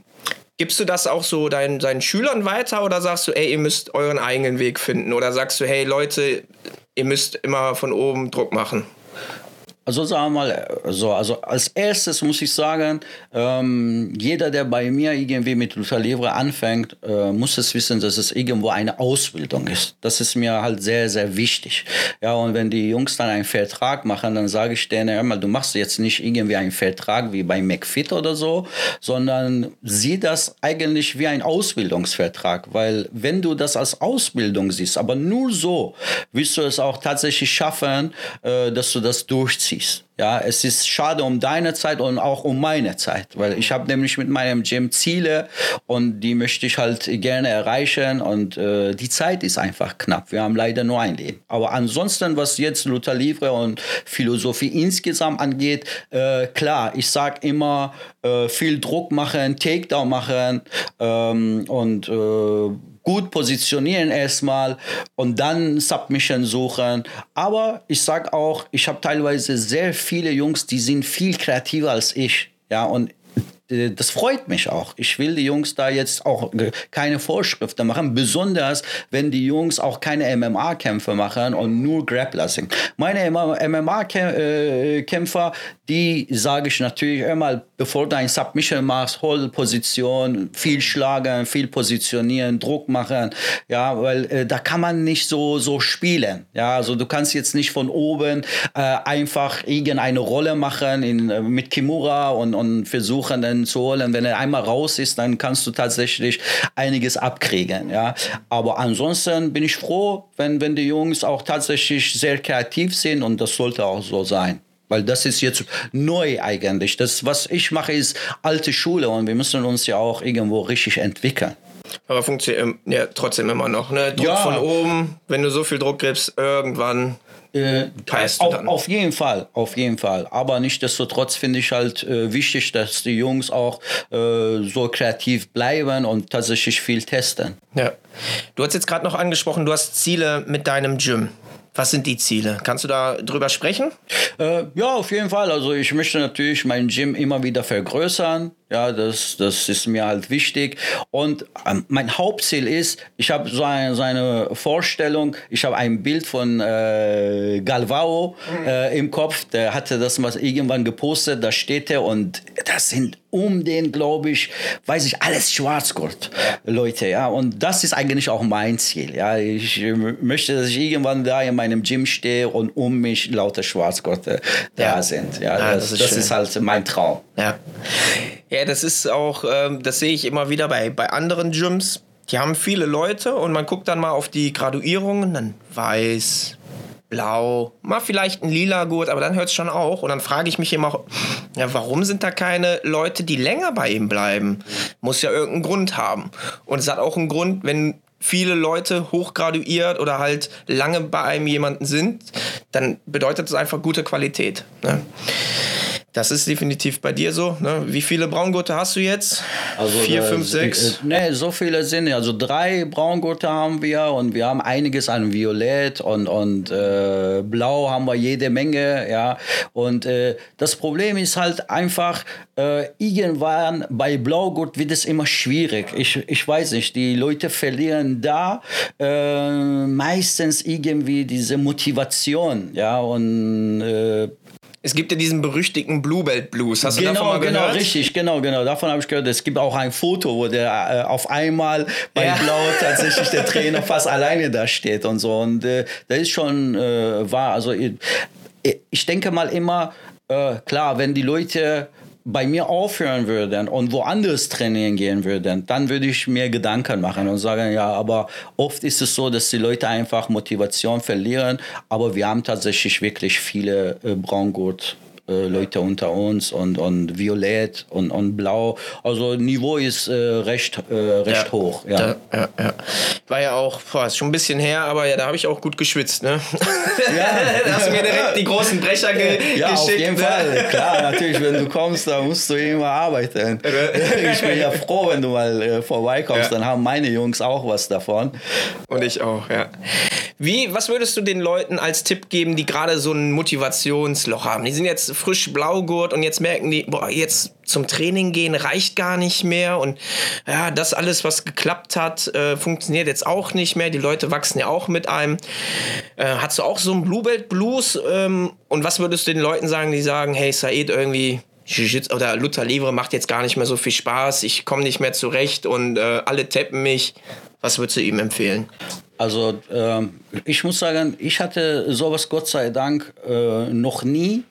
gibst du das auch so deinen, deinen Schülern weiter oder sagst du, ey, ihr müsst euren eigenen Weg finden? Oder sagst du, hey Leute, ihr müsst immer von oben Druck machen? Also sagen wir mal, so, also als erstes muss ich sagen, ähm, jeder, der bei mir irgendwie mit Luther Livre anfängt, äh, muss es wissen, dass es irgendwo eine Ausbildung ist. Das ist mir halt sehr, sehr wichtig. Ja, und wenn die Jungs dann einen Vertrag machen, dann sage ich denen, hör mal, du machst jetzt nicht irgendwie einen Vertrag wie bei McFit oder so, sondern sieh das eigentlich wie ein Ausbildungsvertrag, weil wenn du das als Ausbildung siehst, aber nur so, wirst du es auch tatsächlich schaffen, äh, dass du das durchziehst. species. Ja, es ist schade um deine Zeit und auch um meine Zeit, weil ich habe nämlich mit meinem Gym Ziele und die möchte ich halt gerne erreichen und äh, die Zeit ist einfach knapp. Wir haben leider nur ein Leben. Aber ansonsten, was jetzt Luther Livre und Philosophie insgesamt angeht, äh, klar, ich sage immer, äh, viel Druck machen, Takedown machen ähm, und äh, gut positionieren erstmal und dann Submission suchen. Aber ich sag auch, ich habe teilweise sehr viele Jungs, die sind viel kreativer als ich. Ja, und das freut mich auch. Ich will die Jungs da jetzt auch äh, keine Vorschriften machen, besonders wenn die Jungs auch keine MMA-Kämpfe machen und nur Grappler sind. Meine MMA-Kämpfer, die sage ich natürlich immer, bevor du ein Submission machst, hol Position, viel schlagen, viel positionieren, Druck machen, ja, weil äh, da kann man nicht so, so spielen. Ja, also du kannst jetzt nicht von oben äh, einfach irgendeine Rolle machen in, äh, mit Kimura und, und versuchen dann zu holen. Wenn er einmal raus ist, dann kannst du tatsächlich einiges abkriegen. Ja, aber ansonsten bin ich froh, wenn, wenn die Jungs auch tatsächlich sehr kreativ sind und das sollte auch so sein. Weil das ist jetzt neu eigentlich. Das, was ich mache, ist alte Schule und wir müssen uns ja auch irgendwo richtig entwickeln. Aber funktioniert ähm, ja trotzdem immer noch. Ne? Druck Ja. von oben, wenn du so viel Druck gibst, irgendwann Äh, auf, auf jeden Fall, auf jeden Fall. Aber nichtsdestotrotz finde ich halt äh, wichtig, dass die Jungs auch äh, so kreativ bleiben und tatsächlich viel testen. Ja. Du hast jetzt gerade noch angesprochen, du hast Ziele mit deinem Gym. Was sind die Ziele? Kannst du da drüber sprechen? Äh, ja, auf jeden Fall. Also ich möchte natürlich mein Gym immer wieder vergrößern. Ja, das, das ist mir halt wichtig. Und ähm, mein Hauptziel ist, ich habe so eine, so eine Vorstellung, ich habe ein Bild von äh, Galvao äh, im Kopf, der hatte das mal irgendwann gepostet, da steht er und das sind um den, glaube ich, weiß ich, alles Schwarzgurt, Leute, ja. Und das ist eigentlich auch mein Ziel, ja. Ich äh, möchte, dass ich irgendwann da in meinem Gym stehe und um mich lauter Schwarzgurte Ja. da sind. Ja, Ah, das, das das, ist ist, schön. halt mein Traum. Ja. Ja, das ist auch, ähm, das sehe ich immer wieder bei, bei anderen Gyms. Die haben viele Leute und man guckt dann mal auf die Graduierungen, dann weiß, blau, mal vielleicht ein lila Gurt, aber dann hört es schon auch. Und dann frage ich mich immer, ja, warum sind da keine Leute, die länger bei ihm bleiben? Muss ja irgendeinen Grund haben. Und es hat auch einen Grund, wenn viele Leute hochgraduiert oder halt lange bei einem jemanden sind, dann bedeutet das einfach gute Qualität. Ne? Das ist definitiv bei dir so. Ne? Wie viele Braungurte hast du jetzt? Also Vier, äh, fünf, sechs? Ne, so viele sind nicht. Also drei Braungurte haben wir und wir haben einiges an Violett und, und äh, Blau haben wir jede Menge. Ja. Und äh, das Problem ist halt einfach, äh, irgendwann bei Blaugurt wird es immer schwierig. Ich, ich weiß nicht, die Leute verlieren da meistens irgendwie diese Motivation. Ja, und Es gibt ja diesen berüchtigten Bluebelt Blues. Hast du genau, davon mal genau, gehört? richtig, genau, genau. Davon habe ich gehört. Es gibt auch ein Foto, wo der äh, auf einmal bei Ja. Blau tatsächlich der Trainer fast alleine da steht und so. Und äh, das ist schon äh, wahr. Also ich, ich denke mal immer, äh, klar, wenn die Leute bei mir aufhören würden und woanders trainieren gehen würden, dann würde ich mir Gedanken machen und sagen, ja, aber oft ist es so, dass die Leute einfach Motivation verlieren, aber wir haben tatsächlich wirklich viele äh, Braungurt. Äh, Leute unter uns und, und Violett und, und Blau. Also Niveau ist äh, recht, äh, recht hoch. Ja. Ja, ja, ja. War ja auch, boah, ist schon ein bisschen her, aber ja, da habe ich auch gut geschwitzt, ne? da hast du mir direkt die großen Brecher ge Ja, geschickt. auf jeden ne? Fall. Klar, natürlich, wenn du kommst, dann musst du immer arbeiten. Ich bin ja froh, wenn du mal äh, vorbeikommst, Ja. dann haben meine Jungs auch was davon. Und ich auch, ja. Wie, was würdest du den Leuten als Tipp geben, die gerade so ein Motivationsloch haben? Die sind jetzt frisch Blaugurt und jetzt merken die, boah, jetzt zum Training gehen reicht gar nicht mehr und ja, das alles, was geklappt hat, äh, funktioniert jetzt auch nicht mehr. Die Leute wachsen ja auch mit einem. Äh, hast du auch so einen Bluebelt Blues? Ähm, und was würdest du den Leuten sagen, die sagen, hey, Said, irgendwie oder Luther Livre macht jetzt gar nicht mehr so viel Spaß, ich komme nicht mehr zurecht und äh, alle tappen mich. Was würdest du ihm empfehlen? Also ähm, ich muss sagen, ich hatte sowas Gott sei Dank äh, noch nie,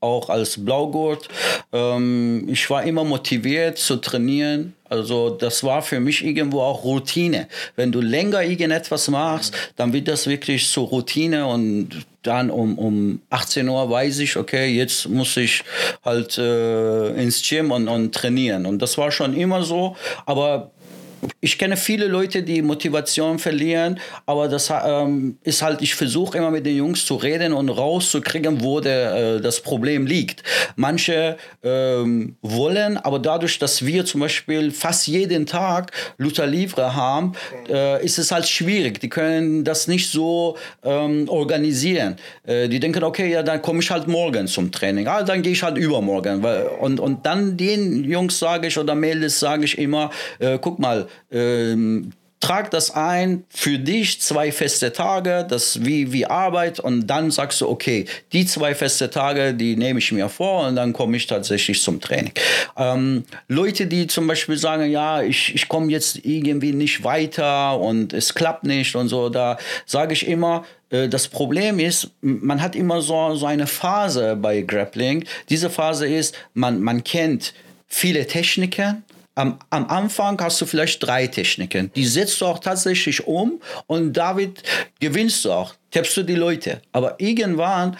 auch als Blaugurt. Ähm, ich war immer motiviert zu trainieren. Also das war für mich irgendwo auch Routine. Wenn du länger irgendetwas machst, dann wird das wirklich zur Routine und dann um, um 18 Uhr weiß ich, okay, jetzt muss ich halt äh, ins Gym und, und trainieren. Und das war schon immer so, aber ich kenne viele Leute, die Motivation verlieren, aber das ähm, ist halt, ich versuche immer mit den Jungs zu reden und rauszukriegen, wo der, äh, das Problem liegt. Manche ähm, wollen, aber dadurch, dass wir zum Beispiel fast jeden Tag Luther Livre haben, äh, ist es halt schwierig. Die können das nicht so ähm, organisieren. Äh, die denken, okay, ja, dann komme ich halt morgen zum Training. Ah, dann gehe ich halt übermorgen. Und, und dann den Jungs sage ich oder Mädels sage ich immer, äh, guck mal, ähm, trag das ein für dich zwei feste Tage, das wie wie Arbeit und dann sagst du okay, die zwei feste Tage, die nehme ich mir vor und dann komme ich tatsächlich zum Training. Ähm, Leute, die zum Beispiel sagen, ja, ich, ich komme jetzt irgendwie nicht weiter und es klappt nicht und so, da sage ich immer, äh, das Problem ist, man hat immer so, so eine Phase bei Grappling. Diese Phase ist, man, man kennt viele Techniken, am, am Anfang hast du vielleicht drei Techniken. Die setzt du auch tatsächlich um und damit gewinnst du auch, tappst du die Leute. Aber irgendwann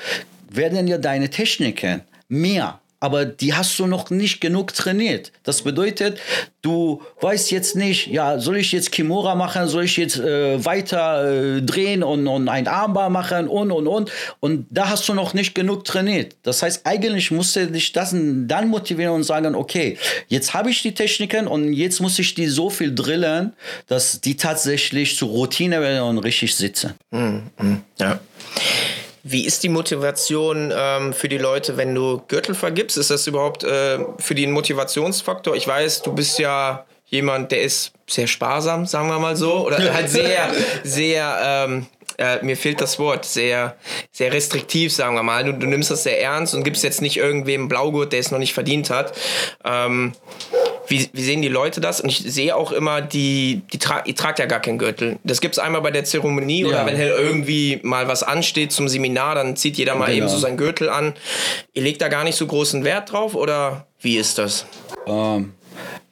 werden ja deine Techniken mehr. Aber die hast du noch nicht genug trainiert. Das bedeutet, du weißt jetzt nicht, ja, soll ich jetzt Kimura machen, soll ich jetzt äh, weiter äh, drehen und, und ein Armbar machen und und und. Und da hast du noch nicht genug trainiert. Das heißt, eigentlich musst du dich das dann motivieren und sagen, okay, jetzt habe ich die Techniken und jetzt muss ich die so viel drillen, dass die tatsächlich zur Routine werden und richtig sitzen. Ja. Wie ist die Motivation ähm, für die Leute, wenn du Gürtel vergibst? Ist das überhaupt äh, für die ein Motivationsfaktor? Ich weiß, du bist ja jemand, der ist sehr sparsam, sagen wir mal so, oder halt sehr, sehr, ähm, äh, mir fehlt das Wort, sehr, sehr restriktiv, sagen wir mal. Du, du nimmst das sehr ernst und gibst jetzt nicht irgendwem Blaugurt, der es noch nicht verdient hat. Ähm, wie, wie sehen die Leute das? Und ich sehe auch immer, die, die tra ihr tragt ja gar keinen Gürtel. Das gibt es einmal bei der Zeremonie oder Ja. wenn halt irgendwie mal was ansteht zum Seminar, dann zieht jeder mal Genau. eben so seinen Gürtel an. Ihr legt da gar nicht so großen Wert drauf oder wie ist das? Ähm,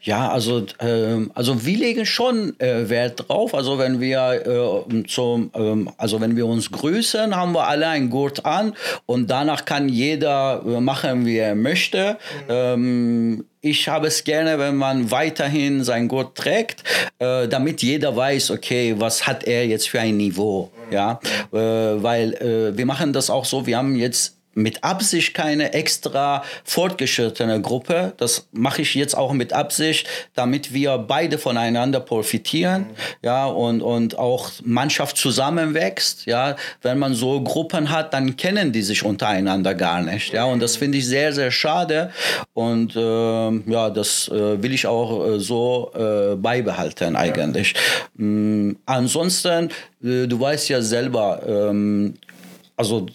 ja, also, ähm, also wir legen schon äh, Wert drauf. Also wenn wir äh, zum, ähm, also wenn wir uns grüßen, haben wir alle einen Gurt an und danach kann jeder äh, machen, wie er möchte. Ähm, ich habe es gerne, wenn man weiterhin sein Gurt trägt, äh, damit jeder weiß, okay, was hat er jetzt für ein Niveau, ja, äh, weil äh, wir machen das auch so. Wir haben jetzt mit Absicht keine extra fortgeschrittene Gruppe. Das mache ich jetzt auch mit Absicht, damit wir beide voneinander profitieren, ja, und, und auch Mannschaft zusammenwächst, ja. Wenn man so Gruppen hat, dann kennen die sich untereinander gar nicht, ja, und das finde ich sehr, sehr schade und äh, ja, das äh, will ich auch äh, so äh, beibehalten eigentlich. Ähm, ansonsten, äh, du weißt ja selber, ähm, also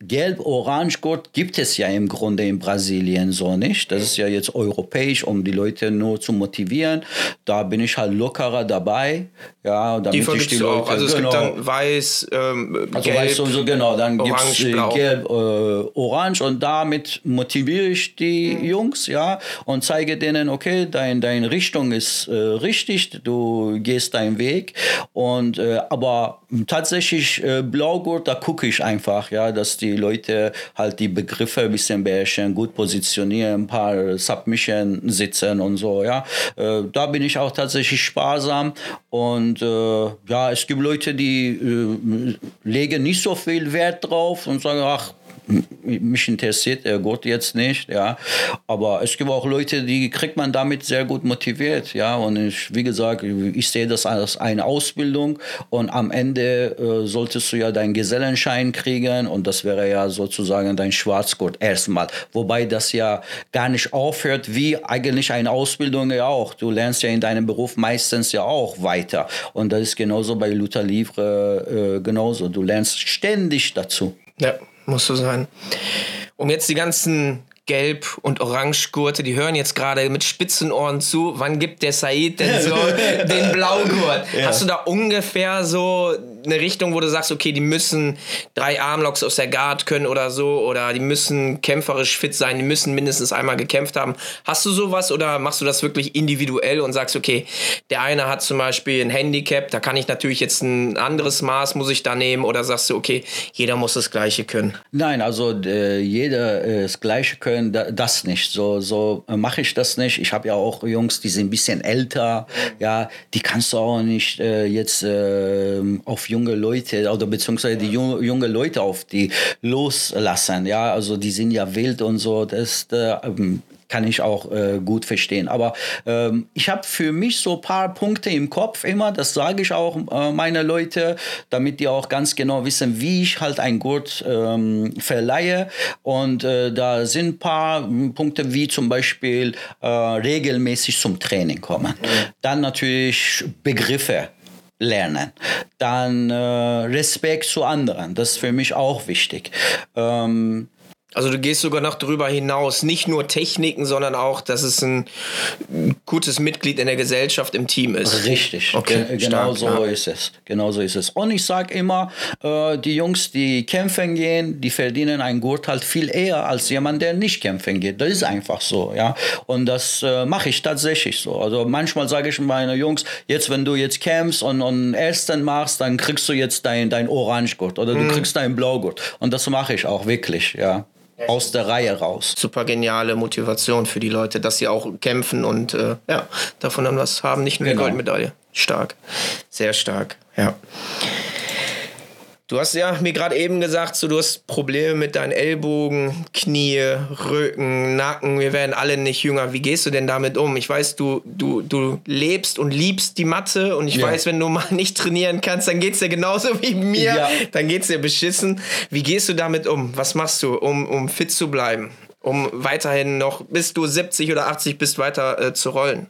Gelb-Orange-Gurt gibt es ja im Grunde in Brasilien so nicht. Das ist ja jetzt europäisch, um die Leute nur zu motivieren. Da bin ich halt lockerer dabei. Ja, damit Die ich die Leute, auch. Also es genau. gibt dann weiß, ähm, Also gelb, weißt du, so genau, dann gibt es orange, blau. gelb, äh, orange und damit motiviere ich die Mhm. Jungs, ja, und zeige denen, okay, dein, deine Richtung ist äh, richtig, du gehst deinen Weg. Und äh, aber tatsächlich äh, Blaugurt, da gucke ich einfach, ja, dass die Leute halt die Begriffe ein bisschen beherrschen, gut positionieren, ein paar Submission sitzen und so, ja. Äh, da bin ich auch tatsächlich sparsam und äh, ja, es gibt Leute, die äh, legen nicht so viel Wert drauf und sagen, ach, mich interessiert der Gurt jetzt nicht, ja. Aber es gibt auch Leute, die kriegt man damit sehr gut motiviert, ja. Und ich, wie gesagt, ich sehe das als eine Ausbildung und am Ende äh, solltest du ja deinen Gesellenschein kriegen und das wäre ja sozusagen dein Schwarzgurt erstmal. Wobei das ja gar nicht aufhört, wie eigentlich eine Ausbildung ja auch. Du lernst ja in deinem Beruf meistens ja auch weiter. Und das ist genauso bei Luther Livre äh, genauso. Du lernst ständig dazu. Ja, muss so sein. Um jetzt die ganzen Gelb- und Orangegurte, die hören jetzt gerade mit spitzen Ohren zu. Wann gibt der Said denn so den Blaugurt? Hast du da ungefähr so eine Richtung, wo du sagst, okay, die müssen drei Armlocks aus der Guard können oder so, oder die müssen kämpferisch fit sein, die müssen mindestens einmal gekämpft haben. Hast du sowas oder machst du das wirklich individuell und sagst, okay, der eine hat zum Beispiel ein Handicap, da kann ich natürlich jetzt ein anderes Maß, muss ich da nehmen, oder sagst du, okay, jeder muss das Gleiche können? Nein, also äh, jeder äh, das Gleiche können, da, das nicht. So, so äh, mache ich das nicht. Ich habe ja auch Jungs, die sind ein bisschen älter. Ja, die kannst du auch nicht äh, jetzt äh, auf junge Leute oder beziehungsweise die junge, junge Leute auf die loslassen. Ja, also die sind ja wild und so. Das äh, ähm, kann ich auch äh, gut verstehen. Aber ähm, ich habe für mich so ein paar Punkte im Kopf immer, das sage ich auch äh, meine Leute, damit die auch ganz genau wissen, wie ich halt ein Gurt ähm, verleihe. Und äh, da sind ein paar m, Punkte, wie zum Beispiel äh, regelmäßig zum Training kommen. Dann natürlich Begriffe lernen. Dann äh, Respekt zu anderen, das ist für mich auch wichtig. Ähm, Also du gehst sogar noch drüber hinaus, nicht nur Techniken, sondern auch, dass es ein gutes Mitglied in der Gesellschaft im Team ist. Richtig, Okay, Ge- genau stark, so ja. ist es. Genau so ist es. Und ich sage immer, äh, die Jungs, die kämpfen gehen, die verdienen einen Gurt halt viel eher als jemand, der nicht kämpfen geht. Das ist einfach so, ja. Und das äh, mache ich tatsächlich so. Also manchmal sage ich meinen Jungs, jetzt wenn du jetzt kämpfst und, und ersten machst, dann kriegst du jetzt dein, dein Orange-Gurt oder Mhm. du kriegst dein Blaugurt. Und das mache ich auch wirklich, ja. Aus der Reihe raus. Super geniale Motivation für die Leute, dass sie auch kämpfen und äh, ja, davon dann was haben, nicht nur Genau. die Goldmedaille. Stark. Sehr stark, ja. Du hast ja mir gerade eben gesagt, so, du hast Probleme mit deinen Ellbogen, Knie, Rücken, Nacken. Wir werden alle nicht jünger. Wie gehst du denn damit um? Ich weiß, du, du, du lebst und liebst die Matte und ich Ja. weiß, wenn du mal nicht trainieren kannst, dann geht's dir genauso wie mir. Ja. Dann geht's dir beschissen. Wie gehst du damit um? Was machst du, um, um fit zu bleiben? Um weiterhin noch, bis du 70 oder 80 bist, weiter äh, zu rollen?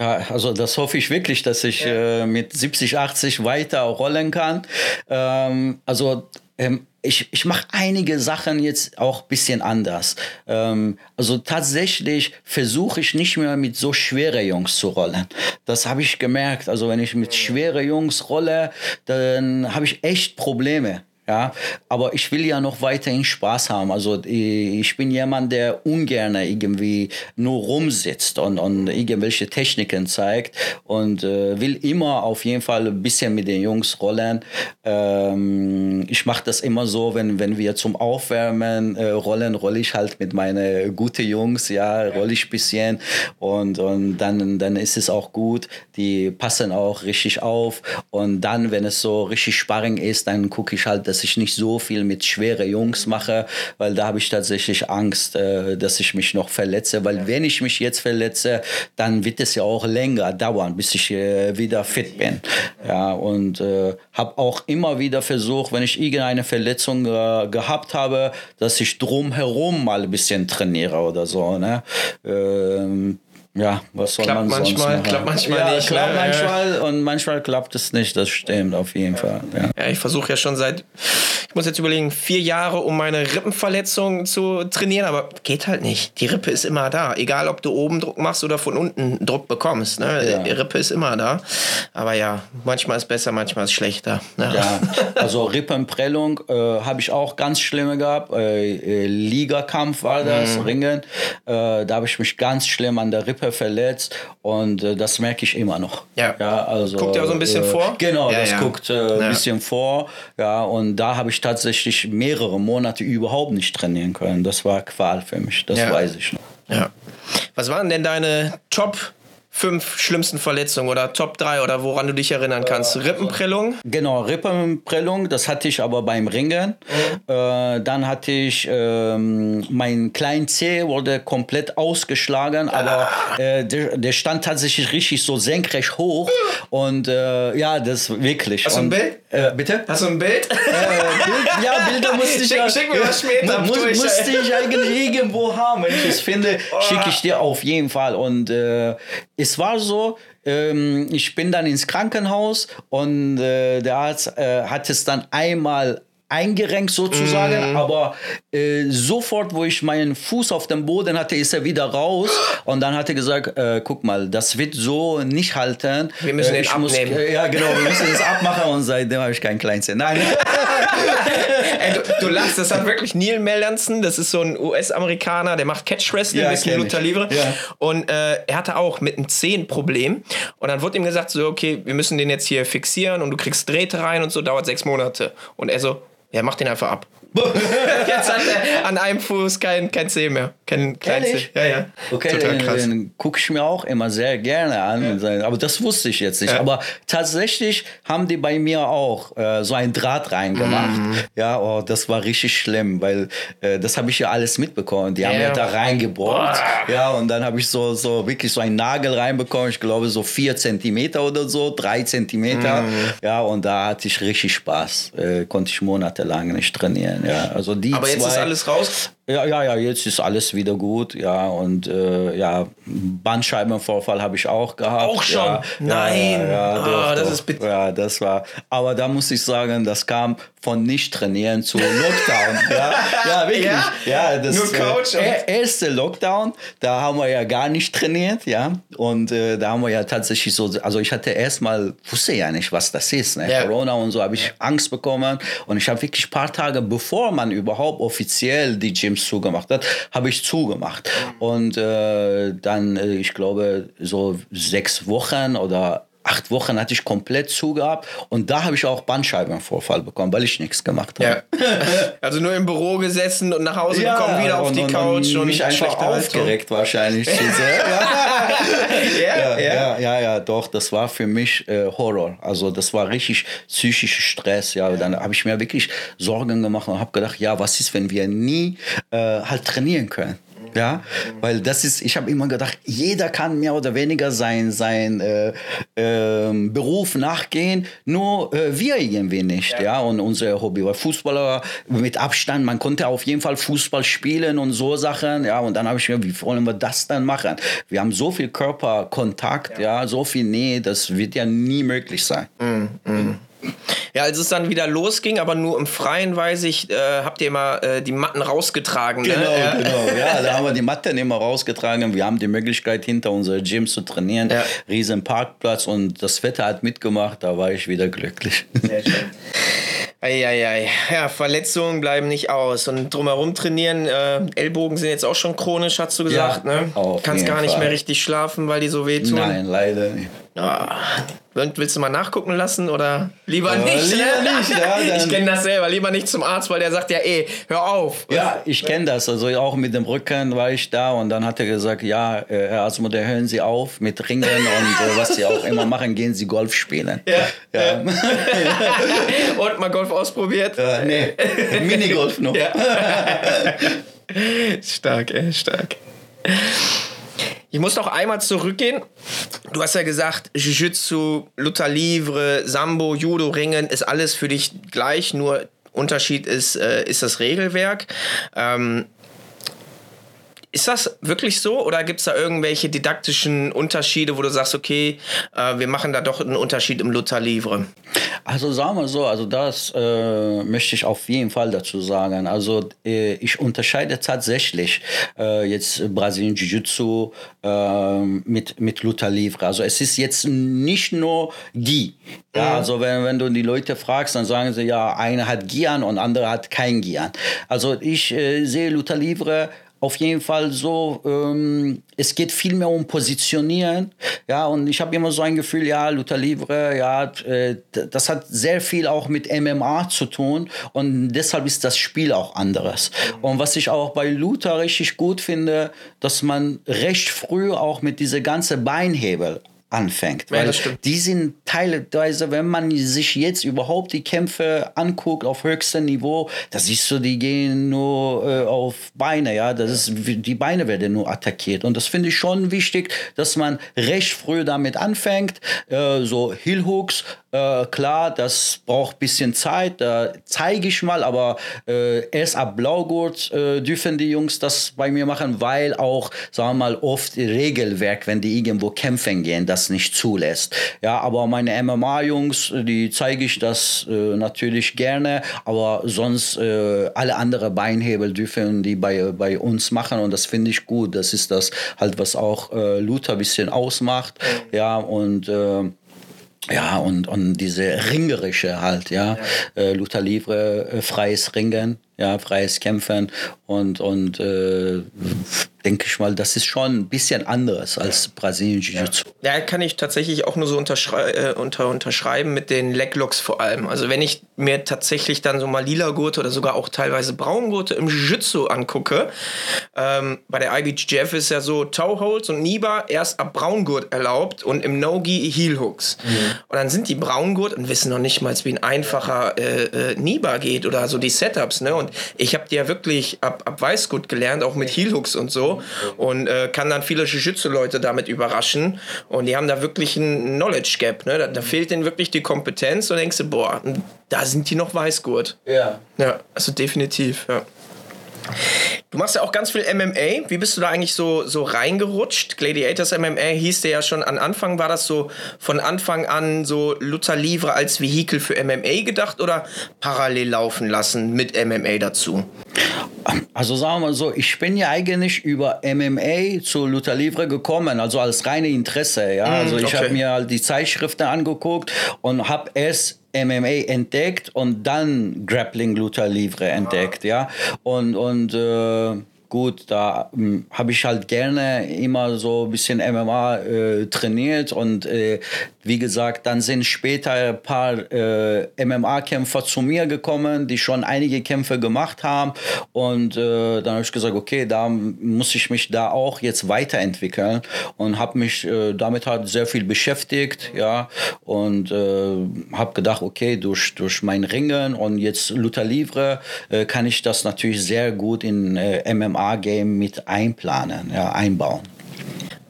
Ja, also das hoffe ich wirklich, dass ich äh, mit 70, 80 weiter rollen kann. Ähm, also ähm, ich, ich mache einige Sachen jetzt auch ein bisschen anders. Ähm, also tatsächlich versuche ich nicht mehr mit so schweren Jungs zu rollen. Das habe ich gemerkt. Also wenn ich mit schweren Jungs rolle, dann habe ich echt Probleme. Ja, aber ich will ja noch weiterhin Spaß haben. Also ich bin jemand, der ungern irgendwie nur rumsitzt und, und irgendwelche Techniken zeigt und äh, will immer auf jeden Fall ein bisschen mit den Jungs rollen. Ähm, ich mache das immer so, wenn, wenn wir zum Aufwärmen äh, rollen, rolle ich halt mit meinen guten Jungs, ja, rolle ich ein bisschen und, und dann, dann ist es auch gut. Die passen auch richtig auf und dann, wenn es so richtig Sparring ist, dann gucke ich halt, dass dass ich nicht so viel mit schweren Jungs mache, weil da habe ich tatsächlich Angst, äh, dass ich mich noch verletze. Weil wenn ich mich jetzt verletze, dann wird es ja auch länger dauern, bis ich äh, wieder fit bin. Ja, und äh, habe auch immer wieder versucht, wenn ich irgendeine Verletzung äh, gehabt habe, dass ich drumherum mal ein bisschen trainiere oder so. Ne? Ähm, ja, was soll klappt man manchmal, sonst machen? klappt manchmal ja, nicht. Klappt ne? manchmal und manchmal klappt es nicht. Das stimmt auf jeden Fall. Ja. Ja, ich versuche ja schon seit, ich muss jetzt überlegen, vier Jahre, um meine Rippenverletzung zu trainieren, aber geht halt nicht. Die Rippe ist immer da. Egal, ob du oben Druck machst oder von unten Druck bekommst. Ne? Die Rippe ist immer da. Aber ja, manchmal ist besser, manchmal ist schlechter. Ne? Ja, also Rippenprellung äh, habe ich auch ganz schlimme gehabt. Äh, äh, Ligakampf war das, Mhm. Ringen. Äh, da habe ich mich ganz schlimm an der Rippe verletzt und äh, das merke ich immer noch. Ja. also, Guckt ja so ein bisschen äh, vor? Genau, Ja, das ja. guckt äh, ein Ja. bisschen vor. Ja, und da habe ich tatsächlich mehrere Monate überhaupt nicht trainieren können. Das war Qual für mich, das Ja. weiß ich noch. Ja. Was waren denn deine Top fünf schlimmsten Verletzungen oder Top 3 oder woran du dich erinnern kannst? Rippenprellung? Genau, Rippenprellung, das hatte ich aber beim Ringen. Äh, dann hatte ich, ähm, mein kleinen Zeh wurde komplett ausgeschlagen, aber äh, der, der stand tatsächlich richtig so senkrecht hoch. Und äh, ja, das wirklich. Hast du ein Bild? Äh, bitte? Hast du ein Bild? Äh, Bild, ja, Bilder musste ich Schick- ja, schick mir was später mu- durch, musste ich eigentlich irgendwo haben. Wenn ich es finde, schicke ich dir auf jeden Fall. Und äh, es war so, ähm, ich bin dann ins Krankenhaus und äh, der Arzt äh, hat es dann einmal eingerenkt sozusagen, aber äh, sofort, wo ich meinen Fuß auf dem Boden hatte, ist er wieder raus und dann hat er gesagt, äh, guck mal, das wird so nicht halten. Wir müssen äh, den ich muss, abnehmen. äh, ja, genau, wir müssen das abmachen und seitdem habe ich keinen Kleinzeh. Nein. Ey, du, du lachst, das hat wirklich Neil Melanson, das ist so ein US-Amerikaner, der macht Catch Wrestling, Ja, bisschen Luther. Livre. Ja. Und äh, er hatte auch mit einem Zehen ein Problem. Und dann wurde ihm gesagt, so, okay, wir müssen den jetzt hier fixieren und du kriegst Drähte rein und so, dauert sechs Monate. Und er so, ja, mach den einfach ab. jetzt hat er an einem Fuß kein, kein Zeh mehr. Kein kleinen Zeh. Ehrlich? Ja, ja. Okay, Total den, krass. den gucke ich mir auch immer sehr gerne an. Aber das wusste ich jetzt nicht. Ja. Aber tatsächlich haben die bei mir auch äh, so ein Draht reingemacht. Mhm. Ja, oh, das war richtig schlimm, weil äh, das habe ich ja alles mitbekommen. Die haben Ja. ja da reingebohrt. Ja, und dann habe ich so, so wirklich so einen Nagel reinbekommen. Ich glaube so vier Zentimeter oder so, drei Zentimeter. Mhm. Ja, und da hatte ich richtig Spaß. Äh, konnte ich monatelang nicht trainieren. Ja, also die Aber jetzt zwei, ist alles raus. Ja, ja, ja, jetzt ist alles wieder gut, ja, und äh, ja, Bandscheibenvorfall habe ich auch gehabt. Auch schon? Ja, Nein. Ja, ja, Ah, doch, das doch. ist bitter. Ja, das war, aber da muss ich sagen, das kam von nicht trainieren zu Lockdown. ja, ja, wirklich. Ja? Das Nur Couch und- äh, erste Lockdown, da haben wir ja gar nicht trainiert, ja, und äh, da haben wir ja tatsächlich so, also ich hatte erstmal, wusste ja nicht, was das ist, ne? Corona und so habe ich Angst bekommen und ich habe wirklich ein paar Tage, bevor man überhaupt offiziell die Gyms zugemacht hat, habe ich zugemacht. Und äh, dann, äh, ich glaube, so sechs Wochen oder acht Wochen hatte ich komplett zugehabt und da habe ich auch Bandscheibenvorfall bekommen, weil ich nichts gemacht habe. Ja. also nur im Büro gesessen und nach Hause gekommen, wieder auf und, die und, Couch und, mich einfach aufgeregt wahrscheinlich zu sehr. Ja, ja, ja, ja, ja, doch, das war für mich äh, Horror. Also das war richtig psychischer Stress. Ja, dann habe ich mir wirklich Sorgen gemacht und habe gedacht, ja, was ist, wenn wir nie äh, halt trainieren können? Ja, weil das ist, ich habe immer gedacht, jeder kann mehr oder weniger sein, sein äh, ähm, Beruf nachgehen, nur äh, wir irgendwie nicht. Ja. und unser Hobby war Fußballer mit Abstand, man konnte auf jeden Fall Fußball spielen und so Sachen. Ja, und dann habe ich mir, wie wollen wir das dann machen? Wir haben so viel Körperkontakt, ja, so viel Nähe, das wird ja nie möglich sein. Ja, als es dann wieder losging, aber nur im Freien, weiß ich, äh, habt ihr immer äh, die Matten rausgetragen. Genau, ne? ja. genau. Ja, da haben wir die Matten immer rausgetragen. Wir haben die Möglichkeit, hinter unser Gym zu trainieren. Ja. Riesen Parkplatz und das Wetter hat mitgemacht. Da war ich wieder glücklich. Eieiei. Ja, Verletzungen bleiben nicht aus. Und drumherum trainieren, äh, Ellbogen sind jetzt auch schon chronisch, hast du gesagt, Ja, ne? Kannst gar nicht Fall. mehr richtig schlafen, weil die so wehtun. Nein, leider nicht. Ah, willst du mal nachgucken lassen oder lieber Äh, nicht? lieber nicht, ja, ich kenne das selber. Lieber nicht zum Arzt, weil der sagt ja, ey, hör auf. Ja, ich kenne das. Also auch mit dem Rücken war ich da und dann hat er gesagt, ja, äh, Herr Asmuder, hören Sie auf mit Ringen und äh, was Sie auch immer machen, gehen Sie Golf spielen. Ja. Ja. Und mal Golf ausprobiert? Äh, nee, Minigolf noch. Ja. stark, ey, stark. Ich muss noch einmal zurückgehen. Du hast ja gesagt, Jiu-Jitsu, Luther Livre, Sambo, Judo, Ringen ist alles für dich gleich, nur Unterschied ist, äh, ist das Regelwerk. Ähm, ist das wirklich so oder gibt es da irgendwelche didaktischen Unterschiede, wo du sagst, okay, äh, wir machen da doch einen Unterschied im Luther Livre? Also sagen wir so, also das äh, möchte ich auf jeden Fall dazu sagen. Also äh, ich unterscheide tatsächlich äh, jetzt Brasilien Jiu-Jitsu äh, mit, mit Luta Livre. Also es ist jetzt nicht nur Gi. Ja, also wenn, wenn du die Leute fragst, dann sagen sie ja, einer hat Gi an und andere hat kein Gi an. Also ich äh, sehe Luta Livre auf jeden Fall so, ähm, es geht viel mehr um Positionieren. Ja, und ich habe immer so ein Gefühl, ja, Luther Livre, ja, äh, das hat sehr viel auch mit MMA zu tun und deshalb ist das Spiel auch anderes. Und was ich auch bei Luther richtig gut finde, dass man recht früh auch mit diese ganze Beinhebel anfängt. Ja, Weil die sind teilweise, wenn man sich jetzt überhaupt die Kämpfe anguckt auf höchstem Niveau, da siehst du, die gehen nur äh, auf Beine, ja, das ist, die Beine werden nur attackiert. Und das finde ich schon wichtig, dass man recht früh damit anfängt, äh, so Heel Hooks, äh, klar, das braucht ein bisschen Zeit, da zeige ich mal, aber äh, erst ab Blaugurt äh, dürfen die Jungs das bei mir machen, weil auch, sagen wir mal, oft Regelwerk, wenn die irgendwo kämpfen gehen, das nicht zulässt. Ja, aber meine MMA-Jungs, die zeige ich das äh, natürlich gerne, aber sonst äh, alle andere Beinhebel dürfen die bei, bei uns machen und das finde ich gut. Das ist das halt, was auch äh, Luther ein bisschen ausmacht. Ja, und äh, ja, und, und diese Ringerische halt, ja. Äh, Luther Livre, äh, freies Ringen, ja, freies Kämpfen und, und äh, denke ich mal, das ist schon ein bisschen anderes als Brasilien Jiu-Jitsu. Ja, kann ich tatsächlich auch nur so unterschrei äh, unter, unterschreiben mit den Leglocks vor allem. Also wenn ich mir tatsächlich dann so mal lila Gurte oder sogar auch teilweise Braungurte im Jiu-Jitsu angucke, ähm, bei der IBJJF ist ja so Toe-Holds und Niba erst ab Braungurt erlaubt und im No-Gi Heel-Hooks. Und dann sind die Braungurt und wissen noch nicht mal, wie ein einfacher äh, äh, Niba geht oder so die Setups. Ne? Und ich habe die ja wirklich ab, ab Weißgurt gelernt, auch mit Heel-Hooks und so. Und äh, kann dann viele Jiu-Jitsu-Leute damit überraschen. Und die haben da wirklich ein Knowledge Gap. Ne? Da, da fehlt denen wirklich die Kompetenz und denkst du, boah, da sind die noch Weißgurt. Ja. Ja, also definitiv, ja. Du machst ja auch ganz viel MMA. Wie bist du da eigentlich so, so reingerutscht? Gladiators MMA hieß der ja schon an Anfang. War das so von Anfang an so Luther Livre als Vehikel für MMA gedacht oder parallel laufen lassen mit MMA dazu? Also sagen wir mal so, ich bin ja eigentlich über MMA zu Luther Livre gekommen, also als reine Interesse. Ja? Also ich okay. habe mir halt die Zeitschriften angeguckt und habe erst MMA entdeckt und dann Grappling Luther Livre entdeckt, ja. Und, und äh, gut, da ähm, habe ich halt gerne immer so ein bisschen MMA äh, trainiert und äh, wie gesagt, dann sind später ein paar äh, MMA-Kämpfer zu mir gekommen, die schon einige Kämpfe gemacht haben und äh, dann habe ich gesagt, okay, da muss ich mich da auch jetzt weiterentwickeln und habe mich äh, damit halt sehr viel beschäftigt, ja, und äh, habe gedacht, okay, durch, durch mein Ringen und jetzt Luther Livre kann ich das natürlich sehr gut in äh, MMA-Game mit einplanen, ja, einbauen.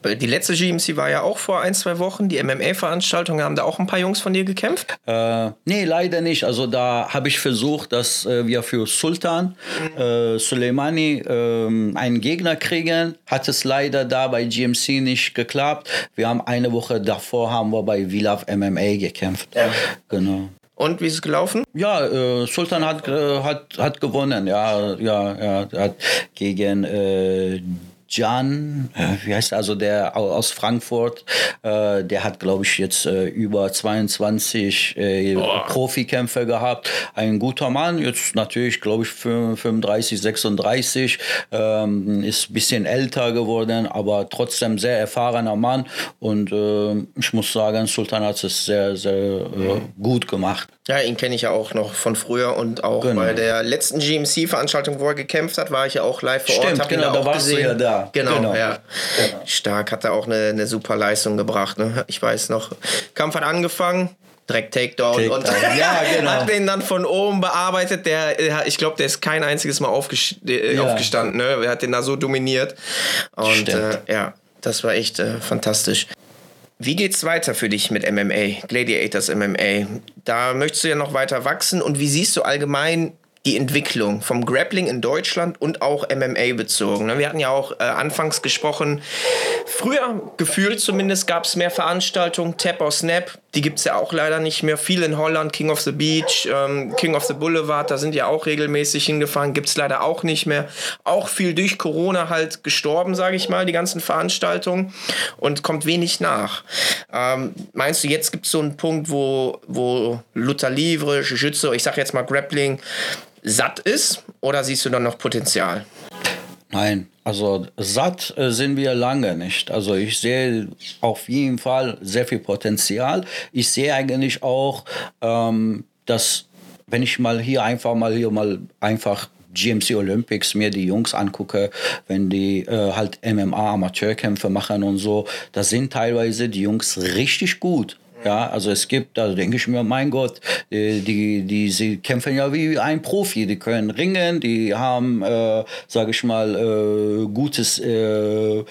Die letzte GMC war ja auch vor ein, zwei Wochen. Die MMA-Veranstaltung haben da auch ein paar Jungs von dir gekämpft. Äh, nee, leider nicht. Also da habe ich versucht, dass äh, wir für Sultan äh, Soleimani ähm, einen Gegner kriegen. Hat es leider da bei GMC nicht geklappt. Wir haben eine Woche davor haben wir bei Love MMA gekämpft. Ja. Genau. Und wie ist es gelaufen? Ja, äh, Sultan hat, äh, hat, hat gewonnen. Ja, ja, ja, hat gegen äh, Jan, äh, wie heißt er, also der aus Frankfurt, äh, der hat, glaube ich, jetzt äh, über 22 äh, Profikämpfe gehabt. Ein guter Mann, jetzt natürlich, glaube ich, 35, 36, ähm, ist ein bisschen älter geworden, aber trotzdem sehr erfahrener Mann. Und äh, ich muss sagen, Sultan hat es sehr, sehr äh, gut gemacht. Ja, ihn kenne ich ja auch noch von früher und auch genau. bei der letzten GMC-Veranstaltung, wo er gekämpft hat, war ich ja auch live vor Stimmt, Ort. Genau, da warst du ja da. Genau, genau. ja. Genau. Stark, hat er auch eine, eine super Leistung gebracht. Ne? Ich weiß noch, Kampf hat angefangen, direkt Takedown, Takedown. und ja, genau. hat den dann von oben bearbeitet. Der, ich glaube, der ist kein einziges Mal aufgest äh, ja. aufgestanden. Ne? Er hat den da so dominiert. Und äh, ja, das war echt äh, fantastisch. Wie geht's weiter für dich mit MMA, Gladiators MMA? Da möchtest du ja noch weiter wachsen und wie siehst du allgemein die Entwicklung vom Grappling in Deutschland und auch MMA bezogen. Ne? Wir hatten ja auch äh, anfangs gesprochen, früher gefühlt zumindest gab es mehr Veranstaltungen, Tap or Snap, die gibt es ja auch leider nicht mehr. Viel in Holland, King of the Beach, ähm, King of the Boulevard, da sind ja auch regelmäßig hingefahren, gibt es leider auch nicht mehr. Auch viel durch Corona halt gestorben, sage ich mal, die ganzen Veranstaltungen und kommt wenig nach. Ähm, meinst du, jetzt gibt es so einen Punkt, wo, wo Luther Livre, Jiu-Jitsu, ich sage jetzt mal Grappling, satt ist oder siehst du dann noch Potenzial? Nein, also satt äh, sind wir lange nicht. Also ich sehe auf jeden Fall sehr viel Potenzial. Ich sehe eigentlich auch, ähm, dass wenn ich mal hier einfach mal hier mal einfach GMC Olympics mir die Jungs angucke, wenn die äh, halt MMA Amateurkämpfe machen und so, da sind teilweise die Jungs richtig gut. Ja, also es gibt, da denke ich mir, mein Gott, die, die, die, sie kämpfen ja wie ein Profi. Die können ringen, die haben, äh, sage ich mal, äh, gutes äh, äh,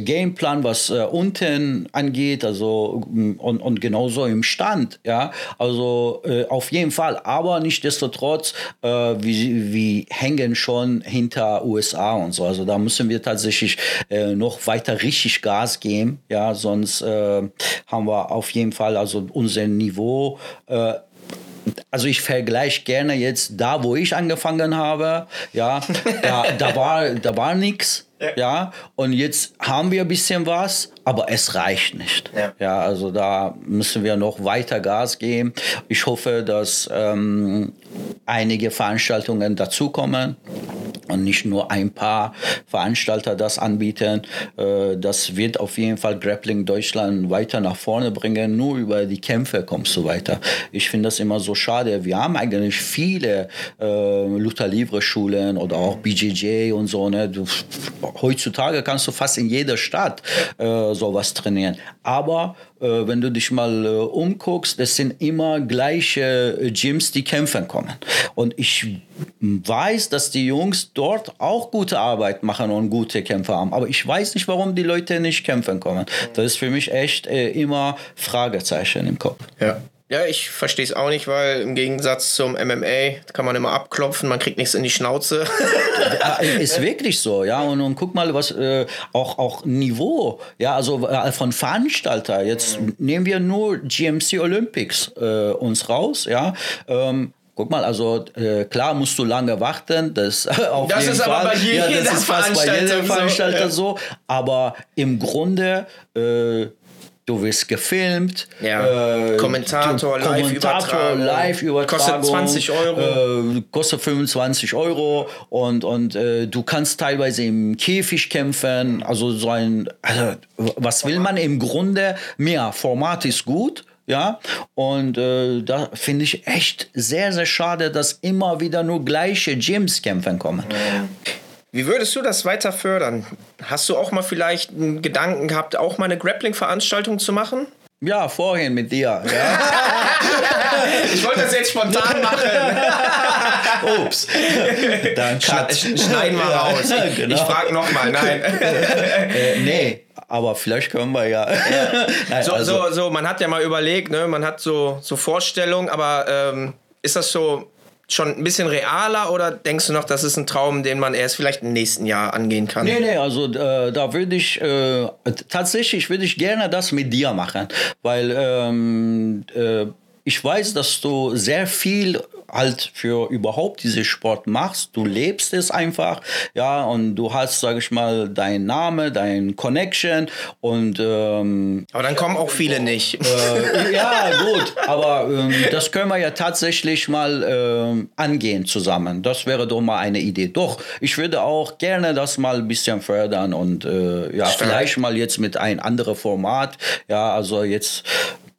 Gameplan, was äh, unten angeht, also mm, und, und genauso im Stand. Ja, also äh, auf jeden Fall. Aber nichtdestotrotz, äh, wir, wir hängen schon hinter USA und so. Also da müssen wir tatsächlich äh, noch weiter richtig Gas geben. Ja, sonst äh, haben wir auf jeden Fall also unser Niveau. Äh, also ich vergleiche gerne jetzt da, wo ich angefangen habe, ja, da, da war, da war nichts. Ja. ja. und jetzt haben wir ein bisschen was, aber es reicht nicht. Ja. ja, also da müssen wir noch weiter Gas geben. Ich hoffe, dass ähm, einige Veranstaltungen dazukommen und nicht nur ein paar Veranstalter das anbieten. Äh, das wird auf jeden Fall Grappling Deutschland weiter nach vorne bringen. Nur über die Kämpfe kommst du weiter. Ich finde das immer so schade. Wir haben eigentlich viele äh, Luther Livre Schulen oder auch BJJ und so. Ne? Du, heutzutage kannst du fast in jeder Stadt äh, sowas trainieren. Aber wenn du dich mal äh, umguckst, das sind immer gleiche äh, Gyms, die kämpfen kommen. Und ich weiß, dass die Jungs dort auch gute Arbeit machen und gute Kämpfer haben. Aber ich weiß nicht, warum die Leute nicht kämpfen kommen. Das ist für mich echt äh, immer Fragezeichen im Kopf. Ja. Ja, ich verstehe es auch nicht, weil im Gegensatz zum MMA kann man immer abklopfen, man kriegt nichts in die Schnauze. ist wirklich so, ja. Und, und guck mal, was äh, auch, auch Niveau, ja, also äh, von Veranstalter. Jetzt mhm. nehmen wir nur GMC Olympics äh, uns raus, ja. Ähm, Guck mal, also äh, klar musst du lange warten, das auf das jeden ist Fall. aber bei jedem ja, das ist fast bei jedem Veranstalter so, so. Aber im Grunde äh, du wirst gefilmt. Ja. Äh, Kommentator, Kommentator live übertragung. Kostet 20 Euro. Äh, kostet 25 Euro und, und äh, du kannst teilweise im Käfig kämpfen. Also so ein, also, was will man im Grunde mehr? Format ist gut. Ja, und äh, da finde ich echt sehr, sehr schade, dass immer wieder nur gleiche Gyms kämpfen kommen. Ja. Wie würdest du das weiter fördern? Hast du auch mal vielleicht einen Gedanken gehabt, auch mal eine Grappling-Veranstaltung zu machen? Ja, vorhin mit dir. Ja. ich wollte das jetzt spontan machen. Ups. Dann Sch schneiden wir raus. Ich, genau. ich frage nochmal. Nein. äh, nee. Aber vielleicht können wir ja. ja. Nein, so, also. so, so, man hat ja mal überlegt, ne? man hat so, so Vorstellungen, aber ähm, ist das so schon ein bisschen realer oder denkst du noch, das ist ein Traum, den man erst vielleicht im nächsten Jahr angehen kann? Nee, nee, also äh, da würde ich äh, tatsächlich würde ich gerne das mit dir machen, weil ähm, äh, ich weiß, dass du sehr viel halt für überhaupt diesen Sport machst. Du lebst es einfach, ja, und du hast, sage ich mal, dein Name, dein Connection und ähm, aber dann kommen auch viele nicht. Äh, ja, gut, aber ähm, das können wir ja tatsächlich mal äh, angehen zusammen. Das wäre doch mal eine Idee. Doch, ich würde auch gerne das mal ein bisschen fördern und äh, ja, Stark. vielleicht mal jetzt mit ein anderes Format. Ja, also jetzt,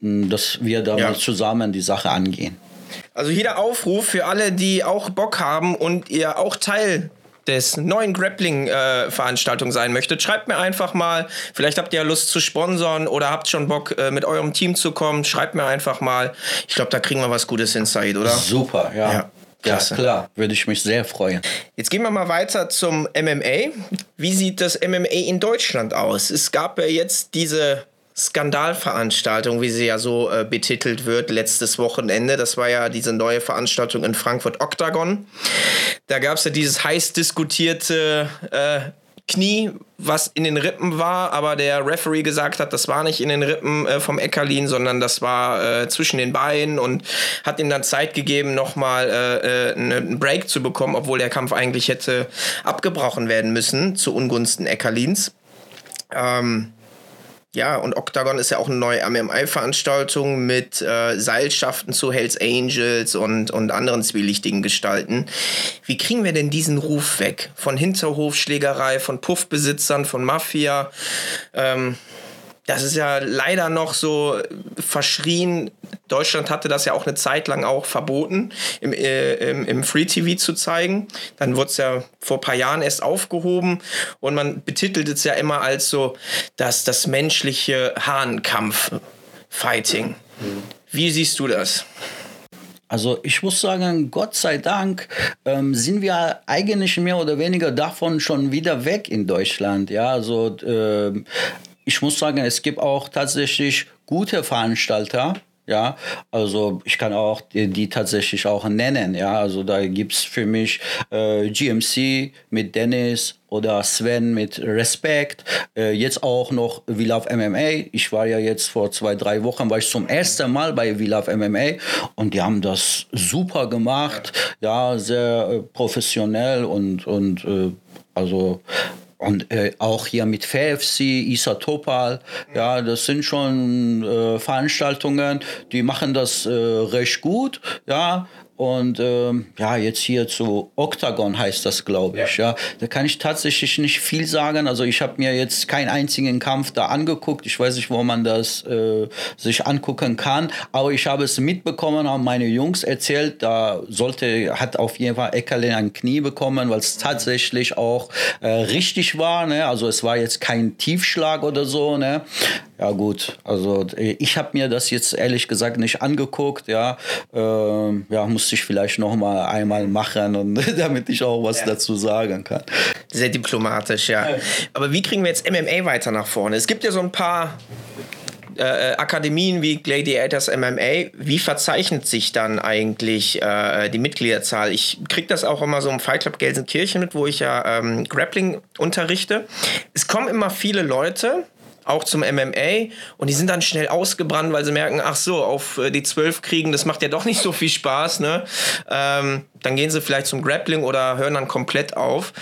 hm, dass wir da ja. mal zusammen die Sache angehen. Also hier der Aufruf für alle, die auch Bock haben und ihr auch Teil des neuen Grappling-Veranstaltung äh, sein möchtet, schreibt mir einfach mal. Vielleicht habt ihr ja Lust zu sponsern oder habt schon Bock, äh, mit eurem Team zu kommen. Schreibt mir einfach mal. Ich glaube, da kriegen wir was Gutes hin, Said, oder? Super, ja. ja. Klasse. Ja, klar, würde ich mich sehr freuen. Jetzt gehen wir mal weiter zum MMA. Wie sieht das MMA in Deutschland aus? Es gab ja jetzt diese Skandalveranstaltung, wie sie ja so äh, betitelt wird, letztes Wochenende. Das war ja diese neue Veranstaltung in Frankfurt Octagon. Da gab es ja dieses heiß diskutierte äh, Knie, was in den Rippen war, aber der Referee gesagt hat, das war nicht in den Rippen äh, vom Eckerlin, sondern das war äh, zwischen den Beinen und hat ihm dann Zeit gegeben, nochmal äh, äh einen Break zu bekommen, obwohl der Kampf eigentlich hätte abgebrochen werden müssen zu Ungunsten Eckerlins. Ähm, ja, und Octagon ist ja auch eine neue MMA-Veranstaltung mit äh, Seilschaften zu Hells Angels und, und anderen zwielichtigen Gestalten. Wie kriegen wir denn diesen Ruf weg? Von Hinterhofschlägerei, von Puffbesitzern, von Mafia? Ähm, das ist ja leider noch so verschrien. Deutschland hatte das ja auch eine Zeit lang auch verboten, im, äh, im, im Free TV zu zeigen. Dann wurde es ja vor ein paar Jahren erst aufgehoben und man betitelt es ja immer als so das, das menschliche Hahnkampf-Fighting. Wie siehst du das? Also ich muss sagen, Gott sei Dank ähm, sind wir eigentlich mehr oder weniger davon schon wieder weg in Deutschland. Ja, also äh, ich muss sagen, es gibt auch tatsächlich gute Veranstalter. Ja, also ich kann auch die, die tatsächlich auch nennen. Ja, also da gibt es für mich äh, GMC mit Dennis oder Sven mit Respekt. Äh, jetzt auch noch We Love MMA. Ich war ja jetzt vor zwei, drei Wochen, war ich zum ersten Mal bei We Love MMA und die haben das super gemacht. Ja, sehr äh, professionell und, und äh, also und äh, auch hier mit FFC, Isa Topal, ja, das sind schon äh, Veranstaltungen, die machen das äh, recht gut, ja, und ähm, ja, jetzt hier zu Octagon heißt das, glaube ich. Ja. ja. da kann ich tatsächlich nicht viel sagen. Also ich habe mir jetzt keinen einzigen Kampf da angeguckt. Ich weiß nicht, wo man das äh, sich angucken kann. Aber ich habe es mitbekommen, haben meine Jungs erzählt. Da sollte hat auf jeden Fall Eckerle ein Knie bekommen, weil es tatsächlich auch äh, richtig war. Ne? Also es war jetzt kein Tiefschlag oder so. Ne? Ja gut, also ich habe mir das jetzt ehrlich gesagt nicht angeguckt. Ja, ähm, ja muss müsste ich vielleicht noch mal einmal machen, und, damit ich auch was ja. dazu sagen kann. Sehr diplomatisch, ja. Aber wie kriegen wir jetzt MMA weiter nach vorne? Es gibt ja so ein paar äh, Akademien wie Gladiators MMA, wie verzeichnet sich dann eigentlich äh, die Mitgliederzahl? Ich kriege das auch immer so im Fight Club Gelsenkirchen mit, wo ich ja ähm, Grappling unterrichte. Es kommen immer viele Leute, auch zum MMA und die sind dann schnell ausgebrannt, weil sie merken, ach so, auf äh, die zwölf kriegen, das macht ja doch nicht so viel Spaß, ne? Ähm, dann gehen sie vielleicht zum Grappling oder hören dann komplett auf.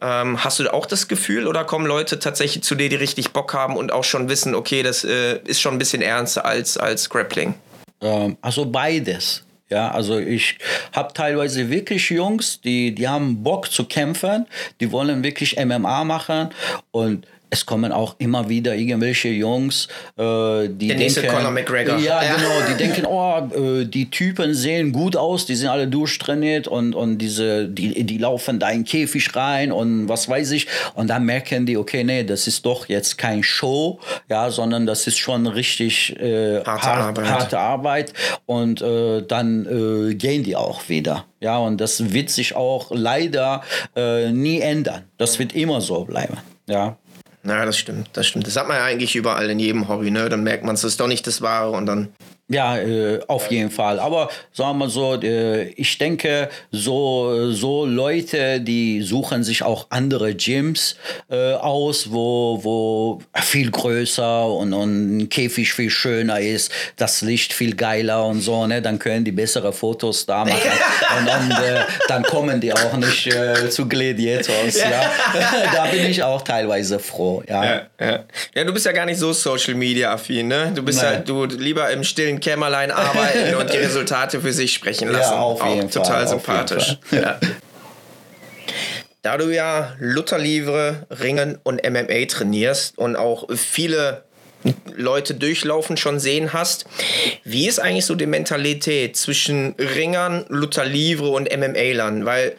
Ähm, hast du auch das Gefühl oder kommen Leute tatsächlich zu dir, die richtig Bock haben und auch schon wissen, okay, das äh, ist schon ein bisschen ernster als, als Grappling? Ähm, also beides. Ja, also ich habe teilweise wirklich Jungs, die, die haben Bock zu kämpfen, die wollen wirklich MMA machen und es kommen auch immer wieder irgendwelche Jungs, äh, die Der nächste denken, Conor McGregor. Ja, ja, genau, die denken, oh, äh, die Typen sehen gut aus, die sind alle durchtrainiert und, und diese, die, die laufen da in den Käfig rein und was weiß ich. Und dann merken die, okay, nee, das ist doch jetzt kein Show, ja, sondern das ist schon richtig äh, harte, hart, Arbeit. harte Arbeit. Und äh, dann äh, gehen die auch wieder. Ja, und das wird sich auch leider äh, nie ändern. Das wird immer so bleiben. Ja. Na, das stimmt, das stimmt. Das hat man ja eigentlich überall in jedem Hobby, ne? Dann merkt man, es ist doch nicht das Wahre und dann Ja, äh, auf jeden Fall. Aber sagen wir so, äh, ich denke, so, so Leute, die suchen sich auch andere Gyms äh, aus, wo, wo viel größer und, und ein Käfig viel schöner ist, das Licht viel geiler und so, ne? Dann können die bessere Fotos da machen. und dann, äh, dann kommen die auch nicht äh, zu Gladiators. Ja. da bin ich auch teilweise froh. Ja. Ja, ja. ja, du bist ja gar nicht so Social Media affin, ne? Du bist ja du lieber im stillen Kämmerlein arbeiten und die Resultate für sich sprechen lassen. Ja, auf jeden Auch total Fall, auf sympathisch. Ja. Da du ja Lutherlivre, Ringen und MMA trainierst und auch viele Leute durchlaufen schon sehen hast, wie ist eigentlich so die Mentalität zwischen Ringern, Lutherlivre und MMA-Lern? Weil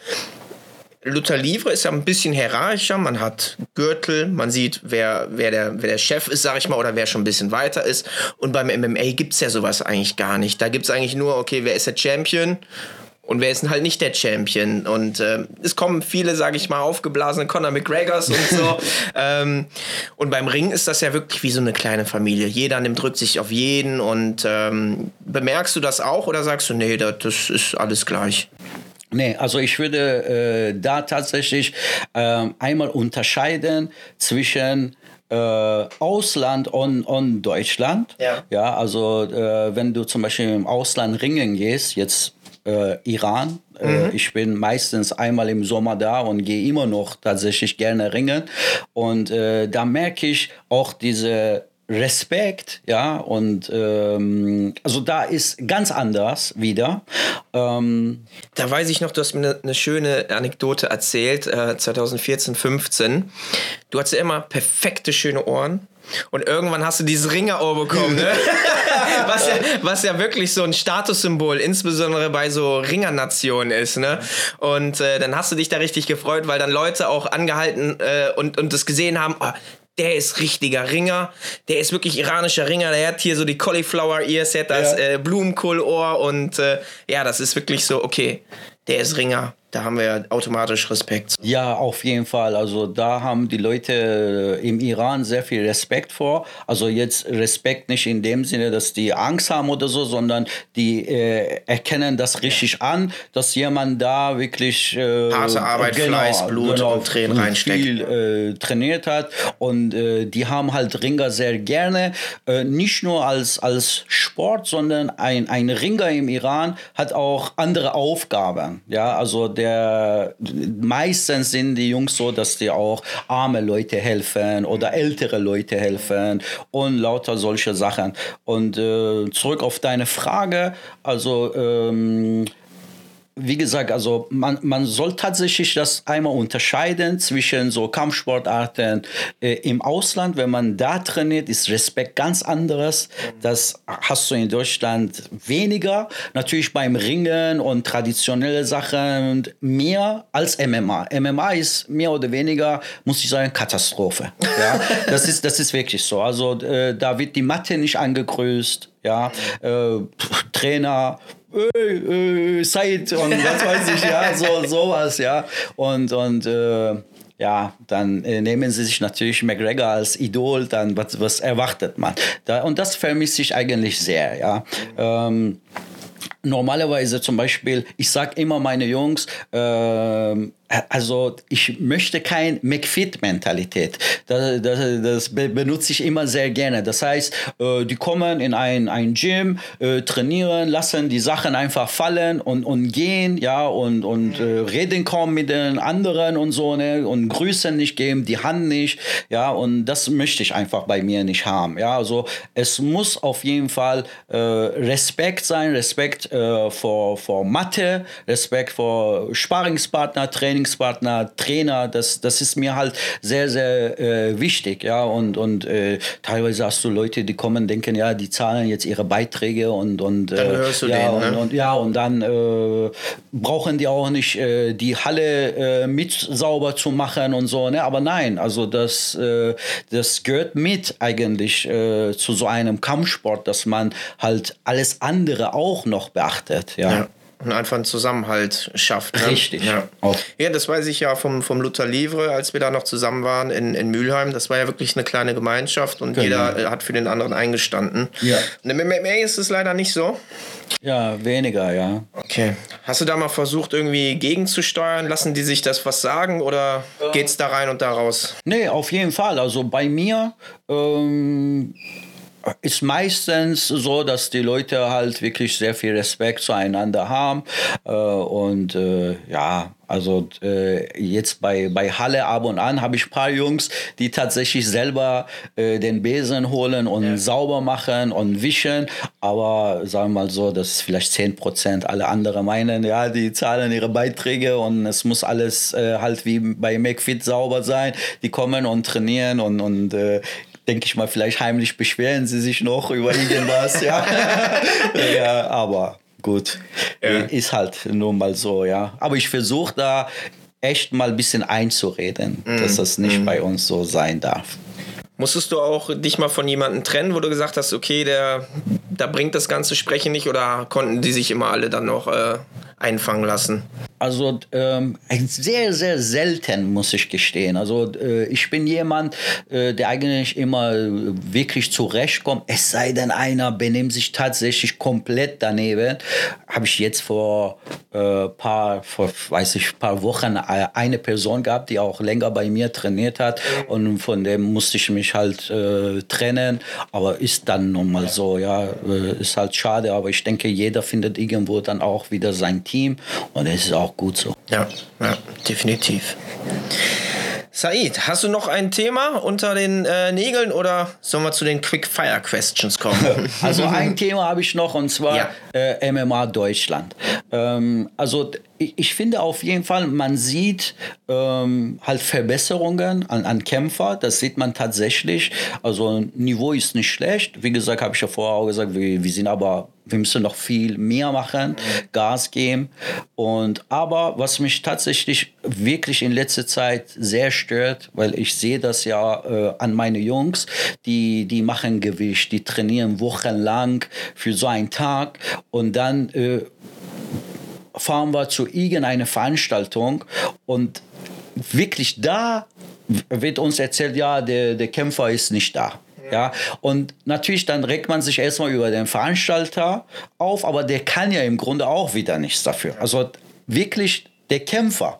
Luther Livre ist ja ein bisschen hierarchischer. Man hat Gürtel, man sieht, wer, wer, der, wer der Chef ist, sag ich mal, oder wer schon ein bisschen weiter ist. Und beim MMA gibt's ja sowas eigentlich gar nicht. Da gibt's eigentlich nur, okay, wer ist der Champion? Und wer ist denn halt nicht der Champion? Und äh, es kommen viele, sage ich mal, aufgeblasene Conor McGregors und so. ähm, und beim Ring ist das ja wirklich wie so eine kleine Familie. Jeder nimmt Rücksicht auf jeden. Und ähm, bemerkst du das auch oder sagst du, nee, das ist alles gleich? Nee, also ich würde äh, da tatsächlich äh, einmal unterscheiden zwischen äh, Ausland und, und Deutschland. Ja. ja also äh, wenn du zum Beispiel im Ausland ringen gehst, jetzt äh, Iran. Äh, ich bin meistens einmal im Sommer da und gehe immer noch tatsächlich gerne ringen. Und äh, da merke ich auch diese Respekt, ja, und ähm, also da ist ganz anders wieder. Ähm, Da weiß ich noch, du hast mir eine, eine schöne Anekdote erzählt, äh, 2014, 15. Du hattest ja immer perfekte, schöne Ohren. Und irgendwann hast du dieses Ringerohr bekommen, ne? was, ja, was ja wirklich so ein Statussymbol, insbesondere bei so Ringernationen ist, ne? Und äh, dann hast du dich da richtig gefreut, weil dann Leute auch angehalten äh, und, und das gesehen haben, oh, der ist richtiger Ringer, der ist wirklich iranischer Ringer, der hat hier so die Cauliflower Ears, der hat das Ja. äh, Blumenkohlohr und äh, ja, das ist wirklich so, okay, der ist Ringer, da haben wir automatisch Respekt. Ja, auf jeden Fall. Also da haben die Leute äh, im Iran sehr viel Respekt vor. Also jetzt Respekt nicht in dem Sinne, dass die Angst haben oder so, sondern die äh, erkennen das richtig an, dass jemand da wirklich äh, Harte Arbeit, Fleiß, Blut und Tränen reinsteckt. Viel äh, trainiert hat und äh, die haben halt Ringer sehr gerne, äh, nicht nur als, als Sport, sondern ein, ein Ringer im Iran hat auch andere Aufgaben. Ja, also der meistens sind die Jungs so, dass die auch arme Leute helfen oder ältere Leute helfen und lauter solche Sachen. Und äh, zurück auf deine Frage, also ähm, wie gesagt, also man, man soll tatsächlich das einmal unterscheiden zwischen so Kampfsportarten äh, im Ausland. Wenn man da trainiert, ist Respekt ganz anderes. Das hast du in Deutschland weniger. Natürlich beim Ringen und traditionelle Sachen mehr als MMA. MMA ist mehr oder weniger, muss ich sagen, Katastrophe. Ja, das ist, das ist wirklich so. Also äh, da wird die Matte nicht angegrüßt. Ja, äh, Trainer äh, äh, Said und was weiß ich, ja, so sowas, ja. Und, und äh, ja, dann äh, nehmen sie sich natürlich McGregor als Idol, dann was, was erwartet man? Da, und das vermisse ich eigentlich sehr, ja. Ähm, normalerweise zum Beispiel, ich sag immer meine Jungs, ähm, also ich möchte kein McFit-Mentalität. Das, das, das be- benutze ich immer sehr gerne. Das heißt, äh, die kommen in ein, ein Gym, äh, trainieren, lassen die Sachen einfach fallen und, und gehen, ja, und, und äh, reden kaum mit den anderen und so, ne, und grüßen nicht, geben die Hand nicht, ja, und das möchte ich einfach bei mir nicht haben, ja, also es muss auf jeden Fall äh, Respekt sein, Respekt äh, vor, vor Mathe, Respekt vor Sparingspartner, Trainingspartner, Trainer, das, das ist mir halt sehr, sehr äh, wichtig, ja, und, und äh, teilweise hast du Leute, die kommen, denken, ja, die zahlen jetzt ihre Beiträge und, und Dann hörst du ja, den, ne? und, und ja, und dann äh, brauchen die auch nicht äh, die Halle äh, mit sauber zu machen und so, ne? Aber nein, also das, äh, das gehört mit eigentlich äh, zu so einem Kampfsport, dass man halt alles andere auch noch beachtet, ja. Ja. und einfach einen Zusammenhalt schafft. Ne? Richtig. Ja. Auch. ja, das weiß ich ja vom, vom Luther Livre, als wir da noch zusammen waren in, in Mülheim. Das war ja wirklich eine kleine Gemeinschaft und Genau. jeder hat für den anderen eingestanden. Ja. Und im MMA ist es leider nicht so. Ja, weniger, ja. Okay. Hast du da mal versucht, irgendwie gegenzusteuern? Lassen die sich das was sagen oder geht's da rein und da raus? Nee, auf jeden Fall. Also bei mir ähm, ist meistens so, dass die Leute halt wirklich sehr viel Respekt zueinander haben. Äh, und äh, ja, also äh, jetzt bei, bei Halle ab und an habe ich ein paar Jungs, die tatsächlich selber äh, den Besen holen und sauber machen und wischen. Aber sagen wir mal so, dass ist vielleicht 10 Prozent. Alle anderen meinen, ja, die zahlen ihre Beiträge und es muss alles äh, halt wie bei McFit sauber sein. Die kommen und trainieren und, und denke ich mal, vielleicht heimlich beschweren sie sich noch über irgendwas, ja. ja, aber gut, Ja. ist halt nun mal so, ja. Aber ich versuche da echt mal ein bisschen einzureden, dass das nicht bei uns so sein darf. Musstest du auch dich mal von jemandem trennen, wo du gesagt hast, okay, der, da bringt das ganze Sprechen nicht oder konnten die sich immer alle dann noch äh, einfangen lassen? Also ähm, sehr, sehr selten, muss ich gestehen. Also äh, ich bin jemand, äh, der eigentlich immer äh, wirklich zurechtkommt. Es sei denn, einer benimmt sich tatsächlich komplett daneben. Habe ich jetzt vor äh, paar, vor, weiß ich, paar Wochen äh, eine Person gehabt, die auch länger bei mir trainiert hat und von dem musste ich mich halt äh, trennen. Aber ist dann nun mal so, ja, ist halt schade. Aber ich denke, jeder findet irgendwo dann auch wieder sein Team und es ist auch gut so. Ja, ja, definitiv. Said, hast du noch ein Thema unter den äh, Nägeln oder sollen wir zu den Quick Fire Questions kommen? Also ein Thema habe ich noch und zwar Ja. Äh, MMA Deutschland. Ähm, also ich, ich finde auf jeden Fall, man sieht ähm, halt Verbesserungen an, an Kämpfer. Das sieht man tatsächlich. Also Niveau ist nicht schlecht. Wie gesagt, habe ich ja vorher auch gesagt, wir, wir sind aber wir müssen noch viel mehr machen, Gas geben. Und aber was mich tatsächlich wirklich in letzter Zeit sehr stört, weil ich sehe das ja äh, an meine Jungs, die die machen Gewicht, die trainieren wochenlang für so einen Tag und dann äh, fahren wir zu irgendeiner Veranstaltung und wirklich da wird uns erzählt, ja, der, der Kämpfer ist nicht da. Ja, und natürlich dann regt man sich erstmal über den Veranstalter auf, aber der kann ja im Grunde auch wieder nichts dafür. Also wirklich der Kämpfer,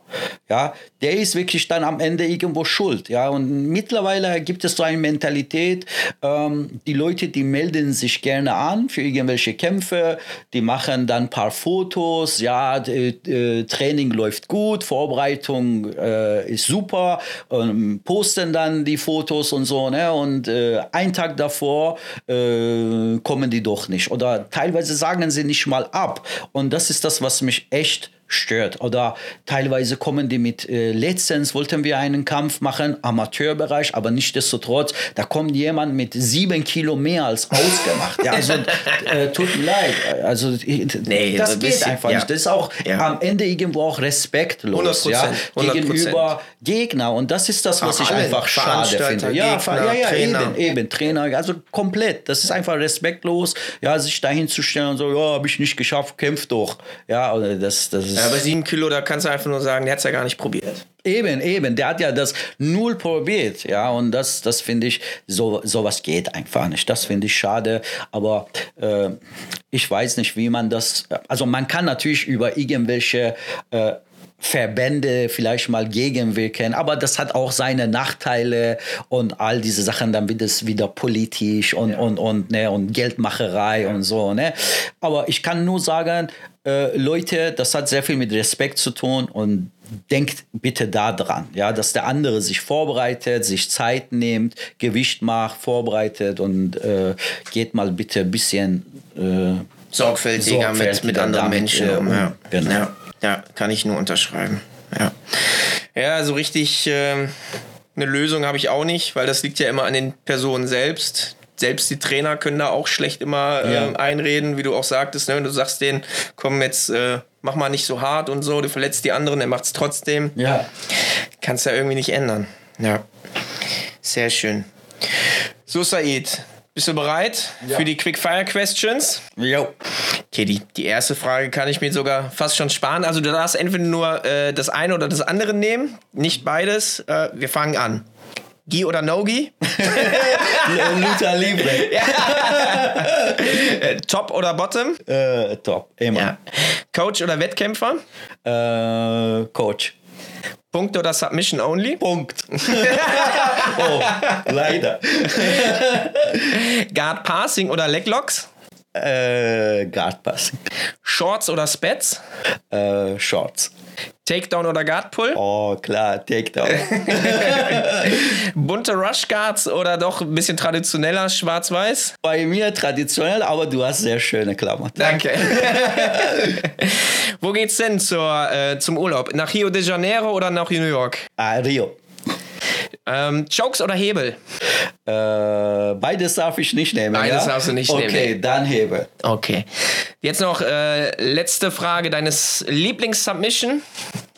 ja, der ist wirklich dann am Ende irgendwo schuld, ja. Und mittlerweile gibt es so eine Mentalität, ähm, die Leute, die melden sich gerne an für irgendwelche Kämpfe, die machen dann ein paar Fotos, ja, äh, Training läuft gut, Vorbereitung äh, ist super, ähm, posten dann die Fotos und so, ne? Und äh, einen Tag davor äh, kommen die doch nicht. Oder teilweise sagen sie nicht mal ab. Und das ist das, was mich echt stört. Oder teilweise kommen die mit, äh, letztens wollten wir einen Kampf machen, Amateurbereich, aber nichtsdestotrotz, da kommt jemand mit sieben Kilo mehr als ausgemacht. ja, also äh, tut mir leid. Also Nee, das ein geht bisschen, einfach ja. nicht. Das ist auch Ja. am Ende irgendwo auch respektlos 100%, ja, 100%. gegenüber Gegner. Und das ist das, was Auch ich einfach schade finde. Ja, Gegner, ja, ja, Trainer. eben, eben, Trainer, also komplett. Das ist einfach respektlos, ja, sich dahin zu stellen und so, ja, habe ich nicht geschafft, kämpf doch. Ja, oder das, das ist ja, bei sieben Kilo, da kannst du einfach nur sagen, der hat es ja gar nicht probiert. eben, eben. Der hat ja das null probiert, ja, und das, das finde ich, so sowas geht einfach nicht. Das finde ich schade, aber äh, ich weiß nicht, wie man das. Also man kann natürlich über irgendwelche äh, Verbände vielleicht mal gegenwirken, aber das hat auch seine Nachteile und all diese Sachen, dann wird es wieder politisch und, und, und, ne, und Geldmacherei und so. Ne? Aber ich kann nur sagen, äh, Leute, das hat sehr viel mit Respekt zu tun und denkt bitte da dran, ja, dass der andere sich vorbereitet, sich Zeit nimmt, Gewicht macht, vorbereitet und äh, geht mal bitte ein bisschen äh, Sorgfältiger, mit, mit Sorgfältiger anderen damit, Menschen äh, um. Ja. genau. Ja. ja, kann ich nur unterschreiben. Ja, ja so richtig ähm, eine Lösung habe ich auch nicht, weil das liegt ja immer an den Personen selbst. Selbst die Trainer können da auch schlecht immer Ja. ähm, einreden, wie du auch sagtest. Ne? Du sagst denen, komm jetzt, äh, mach mal nicht so hart und so, du verletzt die anderen, er macht es trotzdem. ja. Kannst ja irgendwie nicht ändern. Ja. Sehr schön. So, Said, bist du bereit für die Quick Fire Questions? Jo. Okay, die, die erste Frage kann ich mir sogar fast schon sparen. Also du darfst entweder nur äh, das eine oder das andere nehmen, nicht beides. Äh, wir fangen an. Gi oder No-Gi? Luther Libre. Äh, top oder Bottom? Äh, top, immer. Ja. Coach oder Wettkämpfer? Äh, Coach. Punkt oder Submission Only? Punkt. oh, leider. Guard Passing oder Leglocks? Äh, Guard Passing. Shorts oder Spets? Äh, Shorts. Takedown oder Guard Pull? Oh, klar, Takedown. Bunte Rush Guards oder doch ein bisschen traditioneller Schwarz-Weiß? Bei mir traditionell, aber du hast sehr schöne Klamotten. Danke. Wo geht's denn zur, äh, zum Urlaub? Nach Rio de Janeiro oder nach New York? Ah, Rio. Ähm, Chokes oder Hebel? Äh, beides darf ich nicht nehmen. Beides ja? darfst du nicht okay, nehmen. Okay, dann Hebel. Okay. Jetzt noch äh, letzte Frage deines Lieblings-Submission.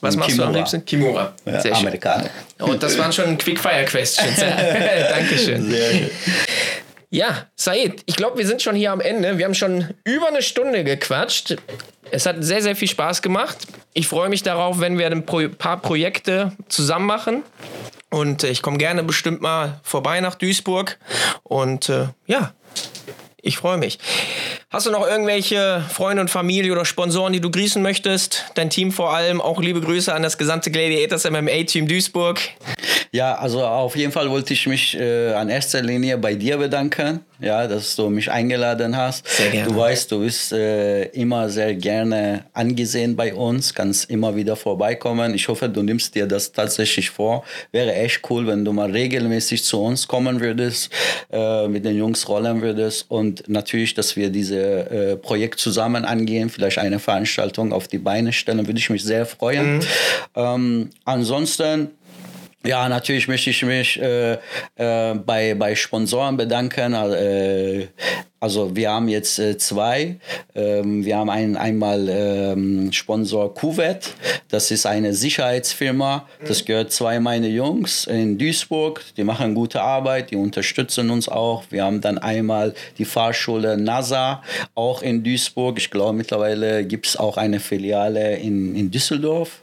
Was machst du am Kimura. liebsten? Kimura. Ja, Sehr schön. Amerikaner. Und das waren schon Quick-Fire-Questions. Dankeschön. Sehr schön. Ja, Said, ich glaube, wir sind schon hier am Ende. Wir haben schon über eine Stunde gequatscht. Es hat sehr, sehr viel Spaß gemacht. Ich freue mich darauf, wenn wir ein paar Projekte zusammen machen. Und äh, ich komme gerne bestimmt mal vorbei nach Duisburg. Und äh, ja, ich freue mich. Hast du noch irgendwelche Freunde und Familie oder Sponsoren, die du grüßen möchtest? Dein Team vor allem. Auch liebe Grüße an das gesamte Gladiators MMA Team Duisburg. Ja, also auf jeden Fall wollte ich mich äh, an erster Linie bei dir bedanken, ja, dass du mich eingeladen hast. Sehr gerne. Du weißt, du bist äh, immer sehr gerne angesehen bei uns, kannst immer wieder vorbeikommen. Ich hoffe, du nimmst dir das tatsächlich vor. Wäre echt cool, wenn du mal regelmäßig zu uns kommen würdest, äh, mit den Jungs rollen würdest und natürlich, dass wir diese äh, Projekt zusammen angehen, vielleicht eine Veranstaltung auf die Beine stellen, würde ich mich sehr freuen. Ähm, ansonsten ja, natürlich möchte ich mich äh, äh, bei, bei Sponsoren bedanken. Äh, also wir haben jetzt äh, zwei. Ähm, wir haben ein, einmal ähm, Sponsor Kuwait. Das ist eine Sicherheitsfirma. Das gehört zwei meine Jungs in Duisburg. Die machen gute Arbeit, die unterstützen uns auch. Wir haben dann einmal die Fahrschule NASA, auch in Duisburg. Ich glaube, mittlerweile gibt es auch eine Filiale in, in Düsseldorf.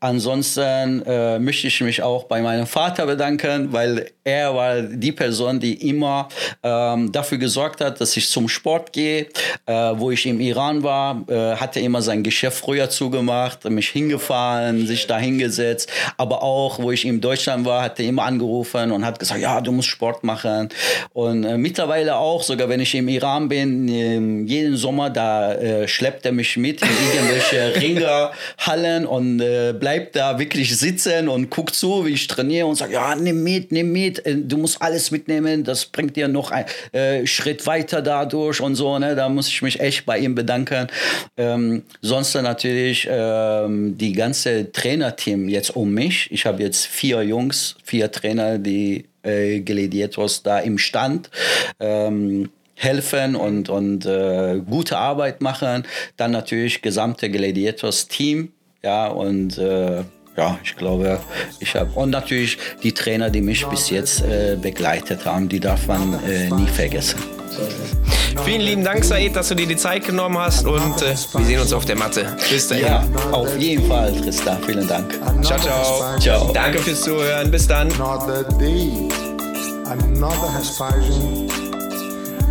Ansonsten äh, möchte ich mich auch bei meinem Vater bedanken, weil er war die Person, die immer ähm, dafür gesorgt hat, dass ich zum Sport gehe. Äh, wo ich im Iran war, äh, hat er immer sein Geschäft früher zugemacht, mich hingefahren, sich da hingesetzt. Aber auch, wo ich in Deutschland war, hat er immer angerufen und hat gesagt, ja, du musst Sport machen. Und äh, mittlerweile auch, sogar wenn ich im Iran bin, ähm, jeden Sommer, da äh, schleppt er mich mit in irgendwelche Ringerhallen und äh, bleibt da wirklich sitzen und guckt zu, wie ich trainiere und sagt, ja, nimm mit, nimm mit, äh, du musst alles mitnehmen, das bringt dir noch einen Schritt weiter dadurch und so, ne? da muss ich mich echt bei ihm bedanken. Ähm, sonst natürlich ähm, die ganze Trainerteam jetzt um mich. Ich habe jetzt vier Jungs, vier Trainer, die äh, Gladiators da im Stand. Ähm, helfen und, und äh, gute Arbeit machen. Dann natürlich gesamte Gladiators-Team. Ja, und äh, ja, ich glaube, ich habe. Und natürlich die Trainer, die mich bis jetzt äh, begleitet haben, die darf man äh, nie vergessen. Vielen lieben Dank, Said, dass du dir die Zeit genommen hast und äh, wir sehen uns auf der Matte. Bis dahin. Ja, auf jeden Fall, Trista. Vielen Dank. Ciao, ciao. Ciao. Danke fürs Zuhören. Bis dann. Another day, another aspersion,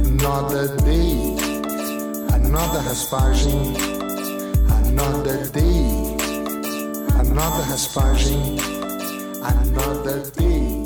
another day, another aspersion, another day, another aspersion, another day.